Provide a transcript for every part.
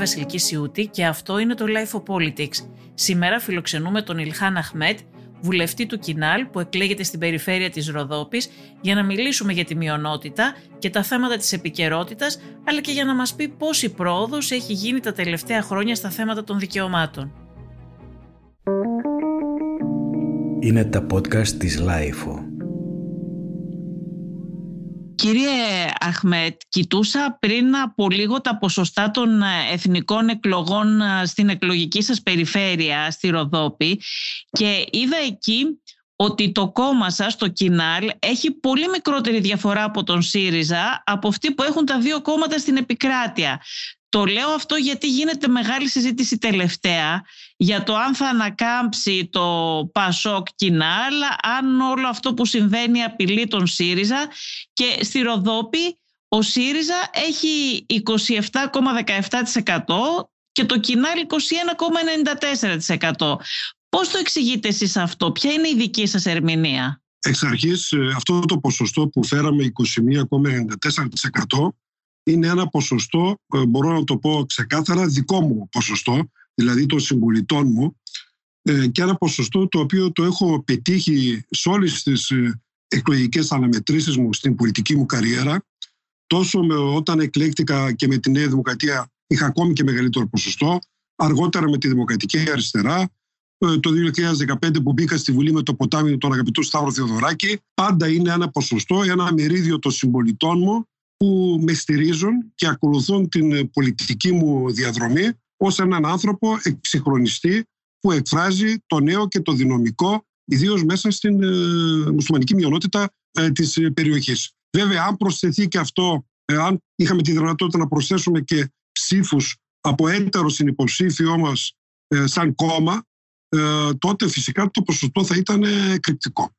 Βασιλική Σιούτη και αυτό είναι το Life of Politics. Σήμερα φιλοξενούμε τον Ιλχάν Αχμέτ, βουλευτή του Κινάλ που εκλέγεται στην περιφέρεια της Ροδόπης για να μιλήσουμε για τη μειονότητα και τα θέματα της επικαιρότητας, αλλά και για να μας πει πώς η πρόοδος έχει γίνει τα τελευταία χρόνια στα θέματα των δικαιωμάτων. Είναι τα podcast της Lifeo. Κύριε Αχμέτ, κοιτούσα πριν από λίγο τα ποσοστά των εθνικών εκλογών στην εκλογική σας περιφέρεια, στη Ροδόπη και είδα εκεί ότι το κόμμα σας, το Κινάλ, έχει πολύ μικρότερη διαφορά από τον ΣΥΡΙΖΑ από αυτοί που έχουν τα δύο κόμματα στην επικράτεια. Το λέω αυτό γιατί γίνεται μεγάλη συζήτηση τελευταία για το αν θα ανακάμψει το Πασόκ Κινάλ, αν όλο αυτό που συμβαίνει απειλεί τον ΣΥΡΙΖΑ και στη Ροδόπη ο ΣΥΡΙΖΑ έχει 27,17% και το Κινάλ 21,94%. Πώς το εξηγείτε εσείς αυτό, ποια είναι η δική σας ερμηνεία; Εξ αρχής ε, αυτό το ποσοστό που φέραμε 21,94% είναι ένα ποσοστό, ε, μπορώ να το πω ξεκάθαρα, δικό μου ποσοστό, δηλαδή των συμπολιτών μου ε, και ένα ποσοστό το οποίο το έχω πετύχει σε όλες τις ε, εκλογικές αναμετρήσεις μου στην πολιτική μου καριέρα τόσο με, όταν εκλέκτηκα και με τη Νέα Δημοκρατία είχα ακόμη και μεγαλύτερο ποσοστό αργότερα με τη Δημοκρατική Αριστερά το 2015 που μπήκα στη Βουλή με το ποτάμι τον αγαπητό Σταύρο Θεοδωράκη πάντα είναι ένα ποσοστό, ένα μερίδιο των συμπολιτών μου που με στηρίζουν και ακολουθούν την πολιτική μου διαδρομή ως έναν άνθρωπο εξυγχρονιστή που εκφράζει το νέο και το δυναμικό ιδίως μέσα στην ε, μουσουλμανική μειονότητα ε, της περιοχής. Βέβαια, αν προσθεθεί και αυτό, ε, αν είχαμε τη δυνατότητα να προσθέσουμε και ψήφους από έτερο συνυποψήφιό μας ε, σαν κόμμα, ε, τότε φυσικά το ποσοστό θα ήταν κρυπτικό.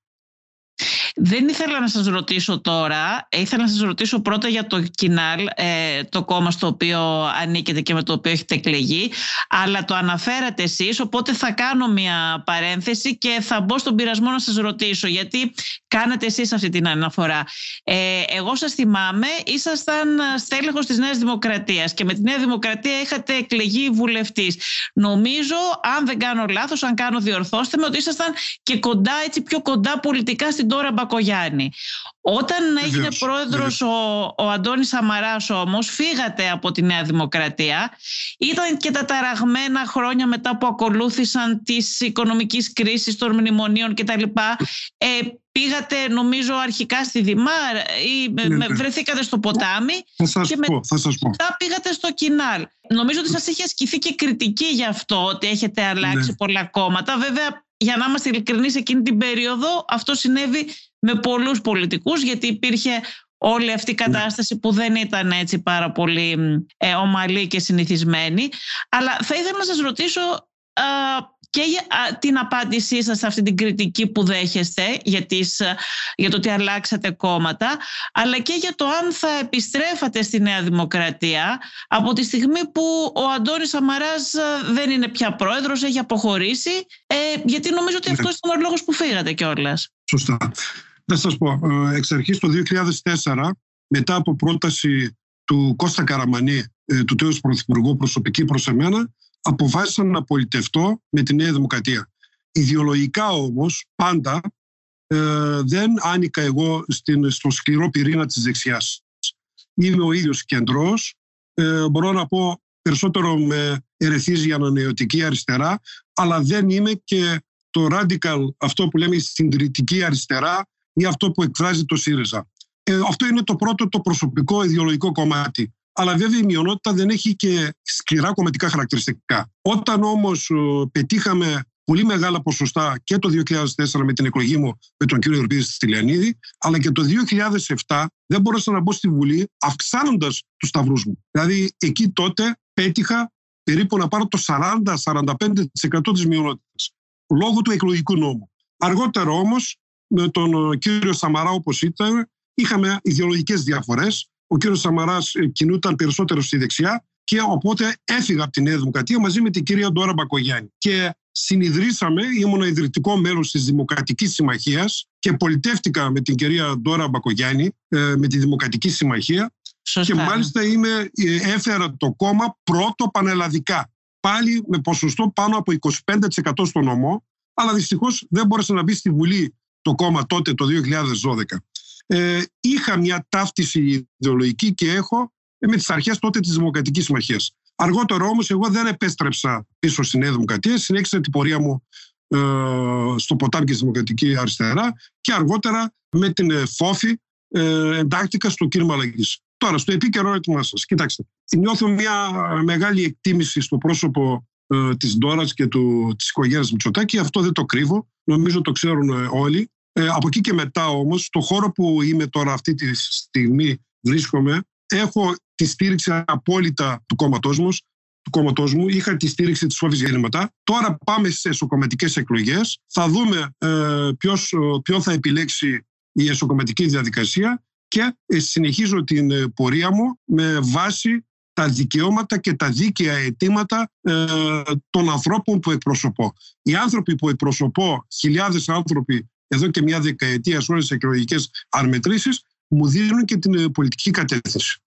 Δεν ήθελα να σας ρωτήσω τώρα, ήθελα να σας ρωτήσω πρώτα για το Κινάλ, ε, το κόμμα στο οποίο ανήκετε και με το οποίο έχετε εκλεγεί, αλλά το αναφέρατε εσείς, οπότε θα κάνω μια παρένθεση και θα μπω στον πειρασμό να σας ρωτήσω, γιατί κάνετε εσείς αυτή την αναφορά. Ε, εγώ σας θυμάμαι, ήσασταν στέλεχος της Νέας Δημοκρατίας και με τη Νέα Δημοκρατία είχατε εκλεγεί βουλευτής. Νομίζω, αν δεν κάνω λάθος, αν κάνω διορθώστε με, ότι ήσασταν και κοντά, έτσι πιο κοντά πολιτικά στην τώρα Μπακογιάννη. Όταν έγινε πρόεδρος ο, ο Αντώνης Σαμαράς όμως, φύγατε από τη Νέα Δημοκρατία. Ήταν και τα ταραγμένα χρόνια μετά που ακολούθησαν της οικονομικής κρίσης, των μνημονίων κτλ. Ε, πήγατε νομίζω αρχικά στη Δημάρ ή ναι, ναι. βρεθήκατε στο ποτάμι θα σας και πω, θα σας πω. μετά πήγατε στο Κινάλ. Νομίζω ότι σας είχε ασκηθεί και κριτική γι' αυτό ότι έχετε αλλάξει ναι. πολλά κόμματα. Βέβαια για να είμαστε ειλικρινείς εκείνη την περίοδο αυτό συνέβη με πολλούς πολιτικούς γιατί υπήρχε όλη αυτή η ναι. κατάσταση που δεν ήταν έτσι πάρα πολύ ε, ομαλή και συνηθισμένη. Αλλά θα ήθελα να σας ρωτήσω και για την απάντησή σας σε αυτή την κριτική που δέχεστε για, τις, για το ότι αλλάξατε κόμματα αλλά και για το αν θα επιστρέφατε στη Νέα Δημοκρατία από τη στιγμή που ο Αντώνης Σαμαράς δεν είναι πια πρόεδρος, έχει αποχωρήσει ε, γιατί νομίζω ότι ναι. αυτός ήταν ο λόγος που φύγατε κιόλας. Σωστά. Θα σας πω, ε, εξ αρχής το 2004 μετά από πρόταση του Κώστα Καραμανή, ε, του τέος Πρωθυπουργού προσωπική προς εμένα, αποφάσισα να πολιτευτώ με τη Νέα Δημοκρατία. Ιδεολογικά όμως πάντα ε, δεν άνοικα εγώ στην, στο σκληρό πυρήνα της δεξιάς. Είμαι ο ίδιος κεντρός, ε, μπορώ να πω περισσότερο με ερεθίζει για ανανεωτική αριστερά, αλλά δεν είμαι και το radical, αυτό που λέμε συντηρητική αριστερά ή αυτό που εκφράζει το ΣΥΡΙΖΑ. Ε, αυτό είναι το πρώτο το προσωπικό ιδεολογικό κομμάτι. Αλλά βέβαια η μειονότητα δεν έχει και σκληρά κομματικά χαρακτηριστικά. Όταν όμως πετύχαμε πολύ μεγάλα ποσοστά και το 2004 με την εκλογή μου με τον κύριο Ευρωπίδη Στυλιανίδη, αλλά και το 2007 δεν μπορούσα να μπω στη Βουλή αυξάνοντας τους σταυρούς μου. Δηλαδή εκεί τότε πέτυχα περίπου να πάρω το 40-45% της μειονότητας λόγω του εκλογικού νόμου. Αργότερα όμως με τον κύριο Σαμαρά όπως ήταν είχαμε ιδεολογικές διαφορές ο κύριος Σαμαράς ε, κινούταν περισσότερο στη δεξιά και οπότε έφυγα από τη Νέα Δημοκρατία μαζί με την κυρία Ντόρα Μπακογιάννη. Και συνειδρήσαμε, ήμουν ιδρυτικό μέλος της Δημοκρατικής Συμμαχίας και πολιτεύτηκα με την κυρία Ντόρα Μπακογιάννη, ε, με τη Δημοκρατική Συμμαχία, Και μάλιστα είμαι, ε, έφερα το κόμμα πρώτο πανελλαδικά. Πάλι με ποσοστό πάνω από 25% στο νομό, αλλά δυστυχώς δεν μπόρεσε να μπει στη Βουλή το κόμμα τότε το 2012. Ε, είχα μια ταύτιση ιδεολογική και έχω ε, με τις αρχές τότε της Δημοκρατικής Συμμαχίας. Αργότερα όμως εγώ δεν επέστρεψα πίσω στην Νέα Δημοκρατία, συνέχισα την πορεία μου ε, στο ποτάμι και στη Δημοκρατική Αριστερά και αργότερα με την ε, Φόφη ε, εντάχθηκα στο κίνημα αλλαγή. Τώρα, στο επίκαιρο ερώτημά σας, κοιτάξτε, νιώθω μια μεγάλη εκτίμηση στο πρόσωπο ε, της Ντόρας και της οικογένειας Μητσοτάκη. Αυτό δεν το κρύβω. Νομίζω το ξέρουν ε, όλοι. Ε, από εκεί και μετά όμως, στο χώρο που είμαι τώρα αυτή τη στιγμή βρίσκομαι, έχω τη στήριξη απόλυτα του κόμματός μου. Του κόμματός μου, είχα τη στήριξη της Φόβη Γεννηματά. Τώρα πάμε σε εσωκομματικές εκλογές. Θα δούμε ε, ποιος, ποιο θα επιλέξει η εσωκομματική διαδικασία και ε, συνεχίζω την ε, πορεία μου με βάση τα δικαιώματα και τα δίκαια αιτήματα ε, των ανθρώπων που εκπροσωπώ. Οι άνθρωποι που εκπροσωπώ, χιλιάδες άνθρωποι εδώ και μια δεκαετία σε όλες τις εκλογικές αρμετρήσεις, μου δίνουν και την ε, πολιτική κατεύθυνση.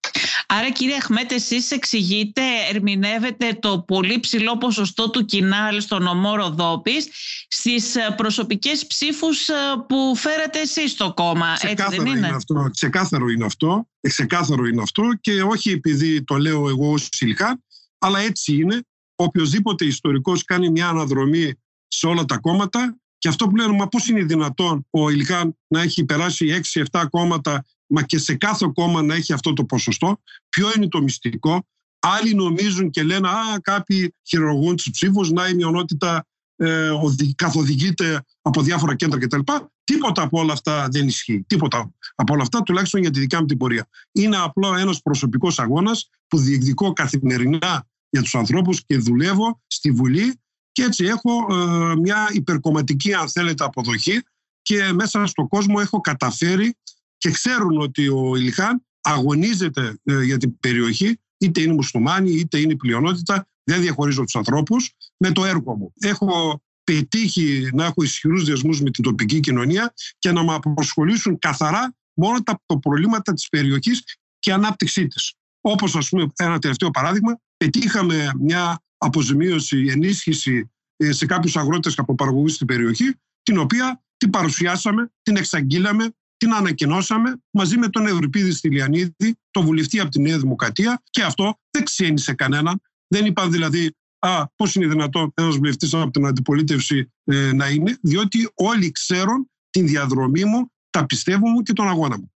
Άρα κύριε Αχμέτ, εσείς εξηγείτε, ερμηνεύετε το πολύ ψηλό ποσοστό του κοινάλ στο νομό Ροδόπης στις ε, προσωπικές ψήφους ε, που φέρατε εσείς στο κόμμα. Ξεκάθαρο έτσι δεν είναι; είναι αυτό. Ξεκάθαρο είναι αυτό. Ξεκάθαρο είναι αυτό και όχι επειδή το λέω εγώ ως Σιλχάν, αλλά έτσι είναι. Οποιοδήποτε ιστορικός κάνει μια αναδρομή σε όλα τα κόμματα και αυτό που λένε, μα πώς είναι δυνατόν ο Ιλχάν να έχει περάσει 6-7 κόμματα μα και σε κάθε κόμμα να έχει αυτό το ποσοστό. Ποιο είναι το μυστικό. Άλλοι νομίζουν και λένε «Α, κάποιοι χειρουργούν τους ψήφους, να η μειονότητα ε, καθοδηγείται από διάφορα κέντρα κτλ. Τίποτα από όλα αυτά δεν ισχύει. Τίποτα από όλα αυτά, τουλάχιστον για τη δικιά μου την πορεία. Είναι απλό ένας προσωπικός αγώνας που διεκδικώ καθημερινά για τους ανθρώπους και δουλεύω στη Βουλή και έτσι έχω ε, μια υπερκομματική αν θέλετε αποδοχή και μέσα στον κόσμο έχω καταφέρει και ξέρουν ότι ο Ιλιχάν αγωνίζεται ε, για την περιοχή, είτε είναι μουσουλμάνοι, είτε είναι πλειονότητα, δεν διαχωρίζω τους ανθρώπους, με το έργο μου. Έχω πετύχει να έχω ισχυρούς δεσμούς με την τοπική κοινωνία και να με αποσχολήσουν καθαρά μόνο τα προβλήματα της περιοχής και ανάπτυξή της. Όπως ας πούμε ένα τελευταίο παράδειγμα, πετύχαμε μια αποζημίωση, ενίσχυση ε, σε κάποιους αγρότες από παραγωγή στην περιοχή, την οποία την παρουσιάσαμε, την εξαγγείλαμε, την ανακοινώσαμε μαζί με τον Ευρυπίδη Στυλιανίδη, το βουλευτή από τη Νέα Δημοκρατία και αυτό δεν ξένησε κανέναν. Δεν είπα δηλαδή α, πώς είναι δυνατόν ένας βουλευτής από την αντιπολίτευση ε, να είναι, διότι όλοι ξέρουν την διαδρομή μου, τα πιστεύω μου και τον αγώνα μου.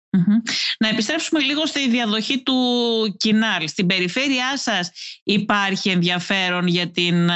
Να επιστρέψουμε λίγο στη διαδοχή του Κινάλ. Στην περιφέρειά σας υπάρχει ενδιαφέρον για την,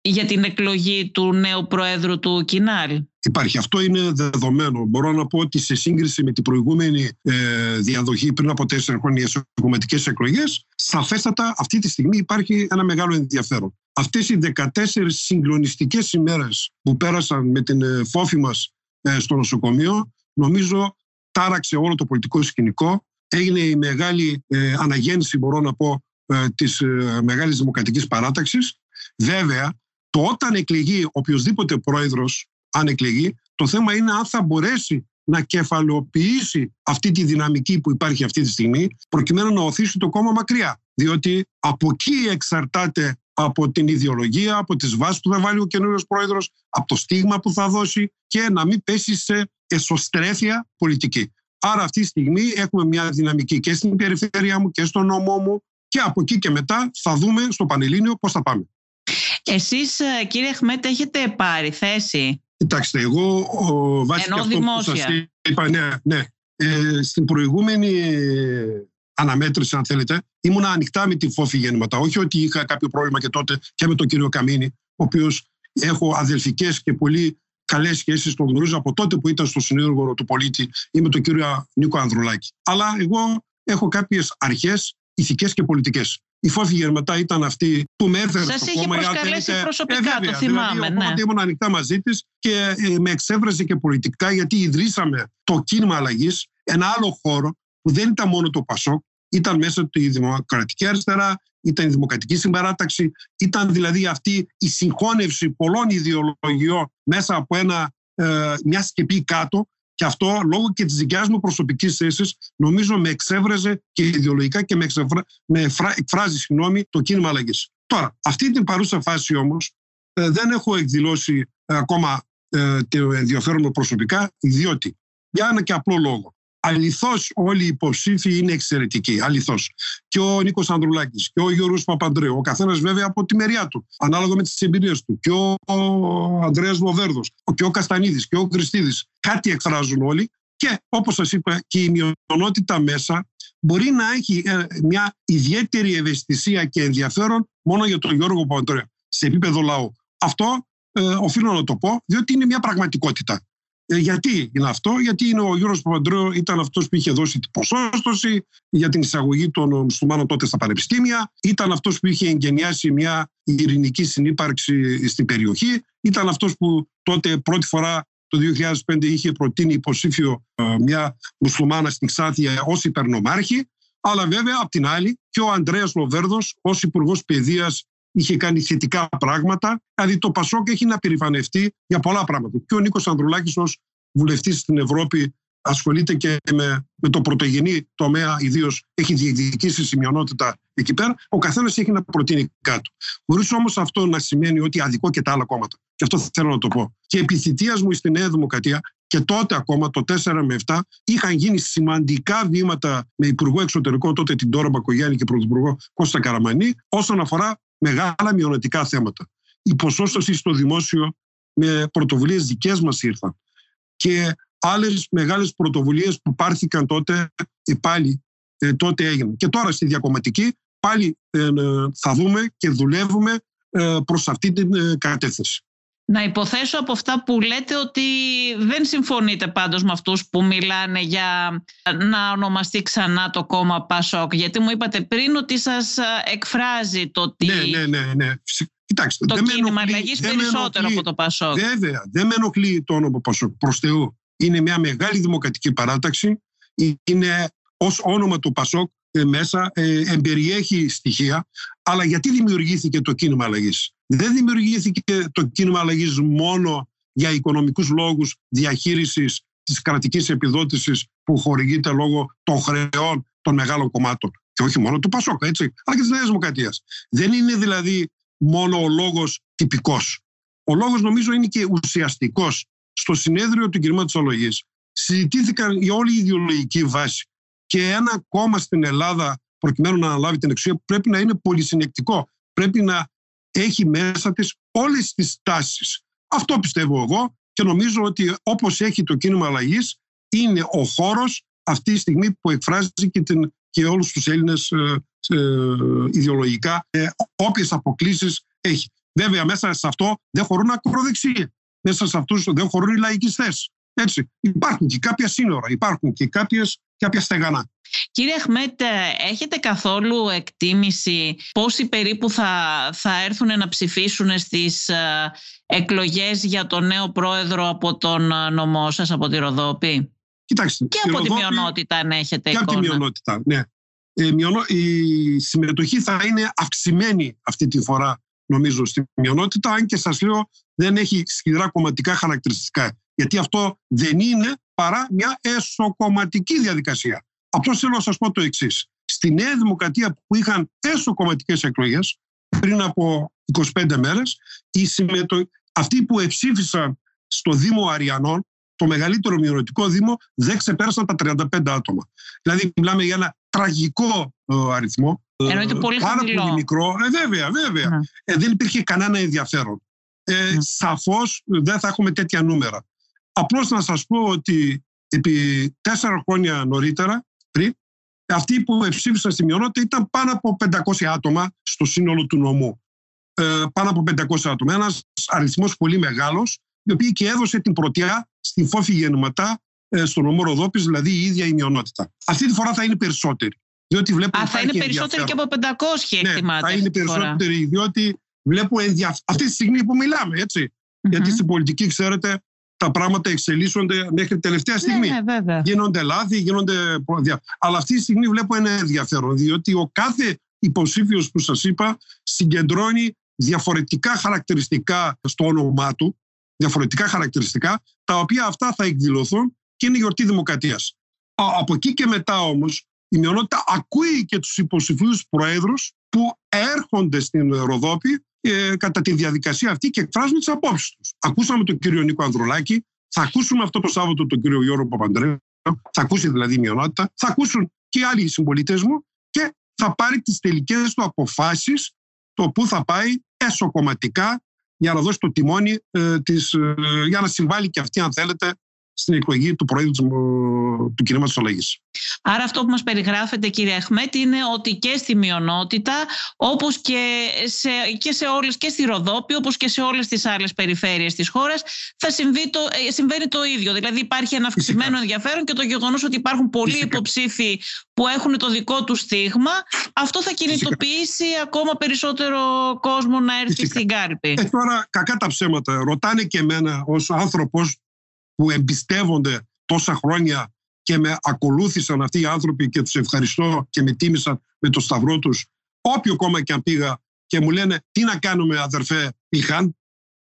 για την εκλογή του νέου Προέδρου του Κινάλ; Υπάρχει. Αυτό είναι δεδομένο. Μπορώ να πω ότι σε σύγκριση με την προηγούμενη ε, διαδοχή πριν από τέσσερα χρόνια οι κομματικέ εκλογές, σαφέστατα αυτή τη στιγμή υπάρχει ένα μεγάλο ενδιαφέρον. Αυτές οι 14 συγκλονιστικές ημέρες που πέρασαν με την ε, φόφη μας ε, στο νοσοκομείο, νομίζω τάραξε όλο το πολιτικό σκηνικό. Έγινε η μεγάλη ε, αναγέννηση, μπορώ να πω, ε, της ε, μεγάλης δημοκρατικής παράταξης. Βέβαια, το όταν εκλεγεί οποιοδήποτε πρόεδρος, αν εκλεγεί, το θέμα είναι αν θα μπορέσει να κεφαλοποιήσει αυτή τη δυναμική που υπάρχει αυτή τη στιγμή, προκειμένου να οθήσει το κόμμα μακριά. Διότι από εκεί εξαρτάται από την ιδεολογία, από τις βάσεις που θα βάλει ο καινούριος πρόεδρος, από το στίγμα που θα δώσει και να μην πέσει σε εσωστρέφεια πολιτική. Άρα αυτή τη στιγμή έχουμε μια δυναμική και στην περιφέρεια μου και στον νόμο μου και από εκεί και μετά θα δούμε στο Πανελλήνιο πώς θα πάμε. Εσείς ε, κύριε Χμέτ έχετε πάρει θέση. Κοιτάξτε, εγώ βάσει Ενώ αυτό δημόσια. που σας είπα, ναι, ναι. Ε, στην προηγούμενη αναμέτρηση, αν θέλετε, ήμουν ανοιχτά με τη φόφη γέννηματα. Όχι ότι είχα κάποιο πρόβλημα και τότε και με τον κύριο Καμίνη, ο οποίος έχω αδελφικές και πολύ καλές σχέσεις, τον γνωρίζω από τότε που ήταν στο συνέδριο του πολίτη ή με τον κύριο Νίκο Ανδρουλάκη. Αλλά εγώ έχω κάποιες αρχές ηθικές και πολιτικές. Η Φόφη Γερμετά ήταν αυτή που με έφερε Σας στο κόμμα. Σας είχε προσκαλέσει προσωπικά, ε, βέβαια, το θυμάμαι. Δηλαδή, ναι. ήμουν ανοιχτά μαζί της και ε, με εξέφρασε και πολιτικά γιατί ιδρύσαμε το κίνημα αλλαγής, ένα άλλο χώρο που δεν ήταν μόνο το Πασόκ, ήταν μέσα του η Δημοκρατική Αριστερά, ήταν η Δημοκρατική Συμπαράταξη, ήταν δηλαδή αυτή η συγχώνευση πολλών ιδεολογιών μέσα από ένα, ε, μια σκεπή κάτω Και αυτό λόγω και της δικιάς μου προσωπικής θέσης, νομίζω με εξέβρεζε και ιδεολογικά και με, εξεφρα... με εκφράζει συγγνώμη, το κίνημα αλλαγής. Τώρα, αυτή την παρούσα φάση όμως ε, δεν έχω εκδηλώσει ε, ακόμα ε, το ενδιαφέρον μου προσωπικά, διότι για ένα και απλό λόγο. Αληθώς όλοι οι υποψήφοι είναι εξαιρετικοί. Αληθώς. Και ο Νίκος Ανδρουλάκης και ο Γιώργος Παπαντρέου. Ο καθένας βέβαια από τη μεριά του, ανάλογα με τις εμπειρίες του. Και ο, ο Ανδρέας Λοβέρδο και ο Καστανίδης και ο Χριστίδης. Κάτι εκφράζουν όλοι. Και όπως σας είπα, και η μειονότητα μέσα μπορεί να έχει ε, μια ιδιαίτερη ευαισθησία και ενδιαφέρον μόνο για τον Γιώργο Παπαντρέου σε επίπεδο λαού. Αυτό ε, οφείλω να το πω, διότι είναι μια πραγματικότητα. Ε, γιατί είναι αυτό, γιατί είναι ο Γιώργος Παπαντρέου ήταν αυτός που είχε δώσει την ποσόστοση για την εισαγωγή των μουσουλμάνων τότε στα πανεπιστήμια, ήταν αυτός που είχε εγγενιάσει μια ειρηνική συνύπαρξη στην περιοχή, ήταν αυτός που τότε πρώτη φορά το 2005 είχε προτείνει υποψήφιο ε, μια μουσουλμάνα στην Ξάθια ως υπερνομάρχη, αλλά βέβαια απ' την άλλη και ο Ανδρέας Λοβέρδος ως υπουργός Παιδείας είχε κάνει θετικά πράγματα. Δηλαδή το Πασόκ έχει να περηφανευτεί για πολλά πράγματα. Και ο Νίκος Ανδρουλάκης ως βουλευτής στην Ευρώπη ασχολείται και με, με το πρωτογενή τομέα, ιδίως έχει διεκδικήσει σημειονότητα εκεί πέρα. Ο καθένας έχει να προτείνει κάτω. Χωρίς όμως αυτό να σημαίνει ότι αδικό και τα άλλα κόμματα. Και αυτό θέλω να το πω. Και επί μου στη Νέα Δημοκρατία και τότε ακόμα το 4 με 7 είχαν γίνει σημαντικά βήματα με Υπουργό Εξωτερικών τότε την Τώρα Μπακογιάννη και Πρωθυπουργό Κώστα Καραμανή όσον αφορά μεγάλα μειονοτικά θέματα. Η ποσόστοση στο δημόσιο με πρωτοβουλίες δικές μας ήρθαν. Και άλλες μεγάλες πρωτοβουλίες που πάρθηκαν τότε, ε, πάλι ε, τότε έγιναν. Και τώρα στη διακομματική πάλι ε, θα δούμε και δουλεύουμε προς αυτή την κατεύθυνση. Να υποθέσω από αυτά που λέτε ότι δεν συμφωνείτε πάντως με αυτούς που μιλάνε για να ονομαστεί ξανά το κόμμα Πασόκ. Γιατί μου είπατε πριν ότι σας εκφράζει το ότι... Ναι, ναι, ναι. ναι. Κοιτάξτε, το δεν κίνημα αλλαγής περισσότερο από το Πασόκ. Βέβαια, δεν με ενοχλεί το όνομα Πασόκ. Προς Θεού. Είναι μια μεγάλη δημοκρατική παράταξη. Είναι ως όνομα του Πασόκ ε, μέσα ε, εμπεριέχει στοιχεία. Αλλά γιατί δημιουργήθηκε το κίνημα αλλαγής; Δεν δημιουργήθηκε το κίνημα αλλαγής μόνο για οικονομικούς λόγους διαχείρισης της κρατικής επιδότησης που χορηγείται λόγω των χρεών των μεγάλων κομμάτων. Και όχι μόνο του Πασόκα, έτσι, αλλά και της Νέας Δημοκρατίας. Δεν είναι δηλαδή μόνο ο λόγος τυπικός. Ο λόγος νομίζω είναι και ουσιαστικός. Στο συνέδριο του κινήματος αλλογής συζητήθηκαν για όλη η ιδεολογική βάση. Και ένα κόμμα στην Ελλάδα προκειμένου να αναλάβει την εξουσία πρέπει να είναι πολυσυνεκτικό. Πρέπει να έχει μέσα της όλες τις τάσεις. Αυτό πιστεύω εγώ και νομίζω ότι όπως έχει το κίνημα αλλαγής είναι ο χώρος αυτή τη στιγμή που εκφράζει και, την, και όλους τους Έλληνες ε, ε, ιδεολογικά ε, όποιες αποκλήσεις έχει. Βέβαια μέσα σε αυτό δεν χωρούν ακροδεξιοί. Μέσα σε αυτούς δεν χωρούν οι λαϊκιστές. Έτσι. Υπάρχουν και κάποια σύνορα, υπάρχουν και κάποιες, κάποια στεγανά. Κύριε Αχμέτ, έχετε καθόλου εκτίμηση πόσοι περίπου θα, θα έρθουν να ψηφίσουν στις ε, εκλογές για τον νέο πρόεδρο από τον ε, νομό σας, από τη Ροδόπη; Κοιτάξτε, και από τη μειονότητα αν έχετε και εικόνα. από τη μειονότητα, ναι. Ε, η συμμετοχή θα είναι αυξημένη αυτή τη φορά νομίζω στη μειονότητα, αν και σας λέω δεν έχει σκληρά κομματικά χαρακτηριστικά. Γιατί αυτό δεν είναι παρά μια εσωκομματική διαδικασία. Απλώ θέλω να σας πω το εξής. Στη Νέα Δημοκρατία που είχαν εσωκομματικές εκλογές πριν από 25 μέρες, συμμετω... αυτοί που εψήφισαν στο Δήμο Αριανών, το μεγαλύτερο μειονοτικό Δήμο, δεν ξεπέρασαν τα 35 άτομα. Δηλαδή, μιλάμε για ένα τραγικό ε, αριθμό. Εννοείται πολύ πάρα χαμηλό. πολύ μικρό. Ε, βέβαια, βέβαια. Ναι. Ε, δεν υπήρχε κανένα ενδιαφέρον. Ε, Ναι. Σαφώς δεν θα έχουμε τέτοια νούμερα. Απλώς να σας πω ότι επί τέσσερα χρόνια νωρίτερα, πριν, αυτοί που ψήφισαν στη μειονότητα ήταν πάνω από 500 άτομα στο σύνολο του νομού. Ε, πάνω από 500 άτομα. Ένας αριθμός πολύ μεγάλος, η οποία και έδωσε την πρωτιά στην φόφη γεννηματά ε, στον νομό Ροδόπης, δηλαδή η ίδια η μειονότητα. Αυτή τη φορά θα είναι περισσότεροι. Διότι βλέπω Α, θα υπάρχει είναι περισσότεροι και ενδιαφέρον. από 500 Ναι, εκτιμάται. θα είναι αυτή τη φορά. περισσότεροι, διότι βλέπω ενδιαφέρον. Αυτή τη στιγμή που μιλάμε, έτσι. Γιατί Μμμ. στην πολιτική, ξέρετε, τα πράγματα εξελίσσονται μέχρι τελευταία στιγμή. Ναι, ναι, βέβαια. Γίνονται λάθη, γίνονται. προ- Αλλά αυτή τη στιγμή βλέπω ένα ενδιαφέρον, διότι ο κάθε υποψήφιος που σας είπα συγκεντρώνει διαφορετικά χαρακτηριστικά στο όνομά του, διαφορετικά χαρακτηριστικά, τα οποία αυτά θα εκδηλωθούν και είναι γιορτή δημοκρατίας. Από εκεί και μετά όμως η μειονότητα ακούει και τους υποψηφίους προέδρους που έρχονται στην Ροδόπη ε, κατά τη διαδικασία αυτή και εκφράζουν τις απόψεις τους. Ακούσαμε τον κύριο Νίκο Ανδρουλάκη, θα ακούσουμε αυτό το Σάββατο τον κύριο Γιώργο Παπαντρέου, θα ακούσει δηλαδή η μειονότητα, θα ακούσουν και οι άλλοι συμπολίτες μου και θα πάρει τις τελικές του αποφάσεις το πού θα πάει εσωκομματικά για να δώσει το τιμόνι ε, της, ε, για να συμβάλλει και αυτή αν θέλετε στην εκλογή του Προέδρου του Κινήματος Αλλαγής. Άρα αυτό που μας περιγράφεται κύριε Αχμέτ είναι ότι και στη μειονότητα όπως και σε, και σε όλες και στη Ροδόπη όπως και σε όλες τις άλλες περιφέρειες της χώρας θα συμβεί το, ε, συμβαίνει το ίδιο. Δηλαδή υπάρχει ένα αυξημένο ενδιαφέρον και το γεγονός ότι υπάρχουν πολλοί Φυσικά. υποψήφοι που έχουν το δικό τους στίγμα αυτό θα κινητοποιήσει ακόμα περισσότερο κόσμο να έρθει Φυσικά. στην κάρπη. Ε, τώρα κακά τα ψέματα. Ρωτάνε και εμένα ως άνθρωπος που εμπιστεύονται τόσα χρόνια και με ακολούθησαν αυτοί οι άνθρωποι και τους ευχαριστώ και με τίμησαν με το σταυρό τους. Όποιο κόμμα και αν πήγα και μου λένε τι να κάνουμε αδερφέ είχαν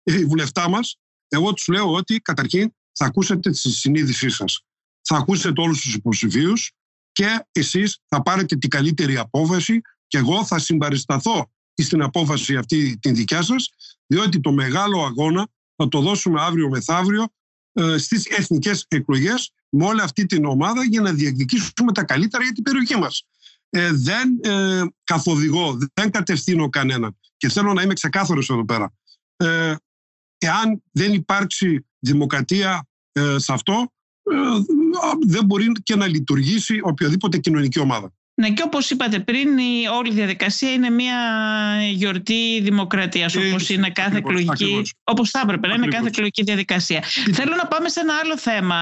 οι βουλευτά μας εγώ τους λέω ότι καταρχήν θα ακούσετε τη συνείδησή σας. Θα ακούσετε όλους τους υποψηφίους και εσείς θα πάρετε την καλύτερη απόφαση και εγώ θα συμπαρισταθώ στην απόφαση αυτή την δικιά σας διότι το μεγάλο αγώνα θα το δώσουμε αύριο μεθαύριο ε, στις εθνικές εκλογές με όλη αυτή την ομάδα για να διεκδικήσουμε τα καλύτερα για την περιοχή μας. Ε, δεν ε, καθοδηγώ, δεν κατευθύνω κανέναν και θέλω να είμαι ξεκάθαρος εδώ πέρα. Ε, εάν δεν υπάρξει δημοκρατία ε, σε αυτό, ε, δεν μπορεί και να λειτουργήσει οποιαδήποτε κοινωνική ομάδα. Ναι, και όπως είπατε πριν, η όλη διαδικασία είναι μια γιορτή δημοκρατίας, ε, όπως είναι κάθε εκλογική, όπως θα έπρεπε να είναι κάθε εκλογική διαδικασία. Θέλω να πάμε σε ένα άλλο θέμα,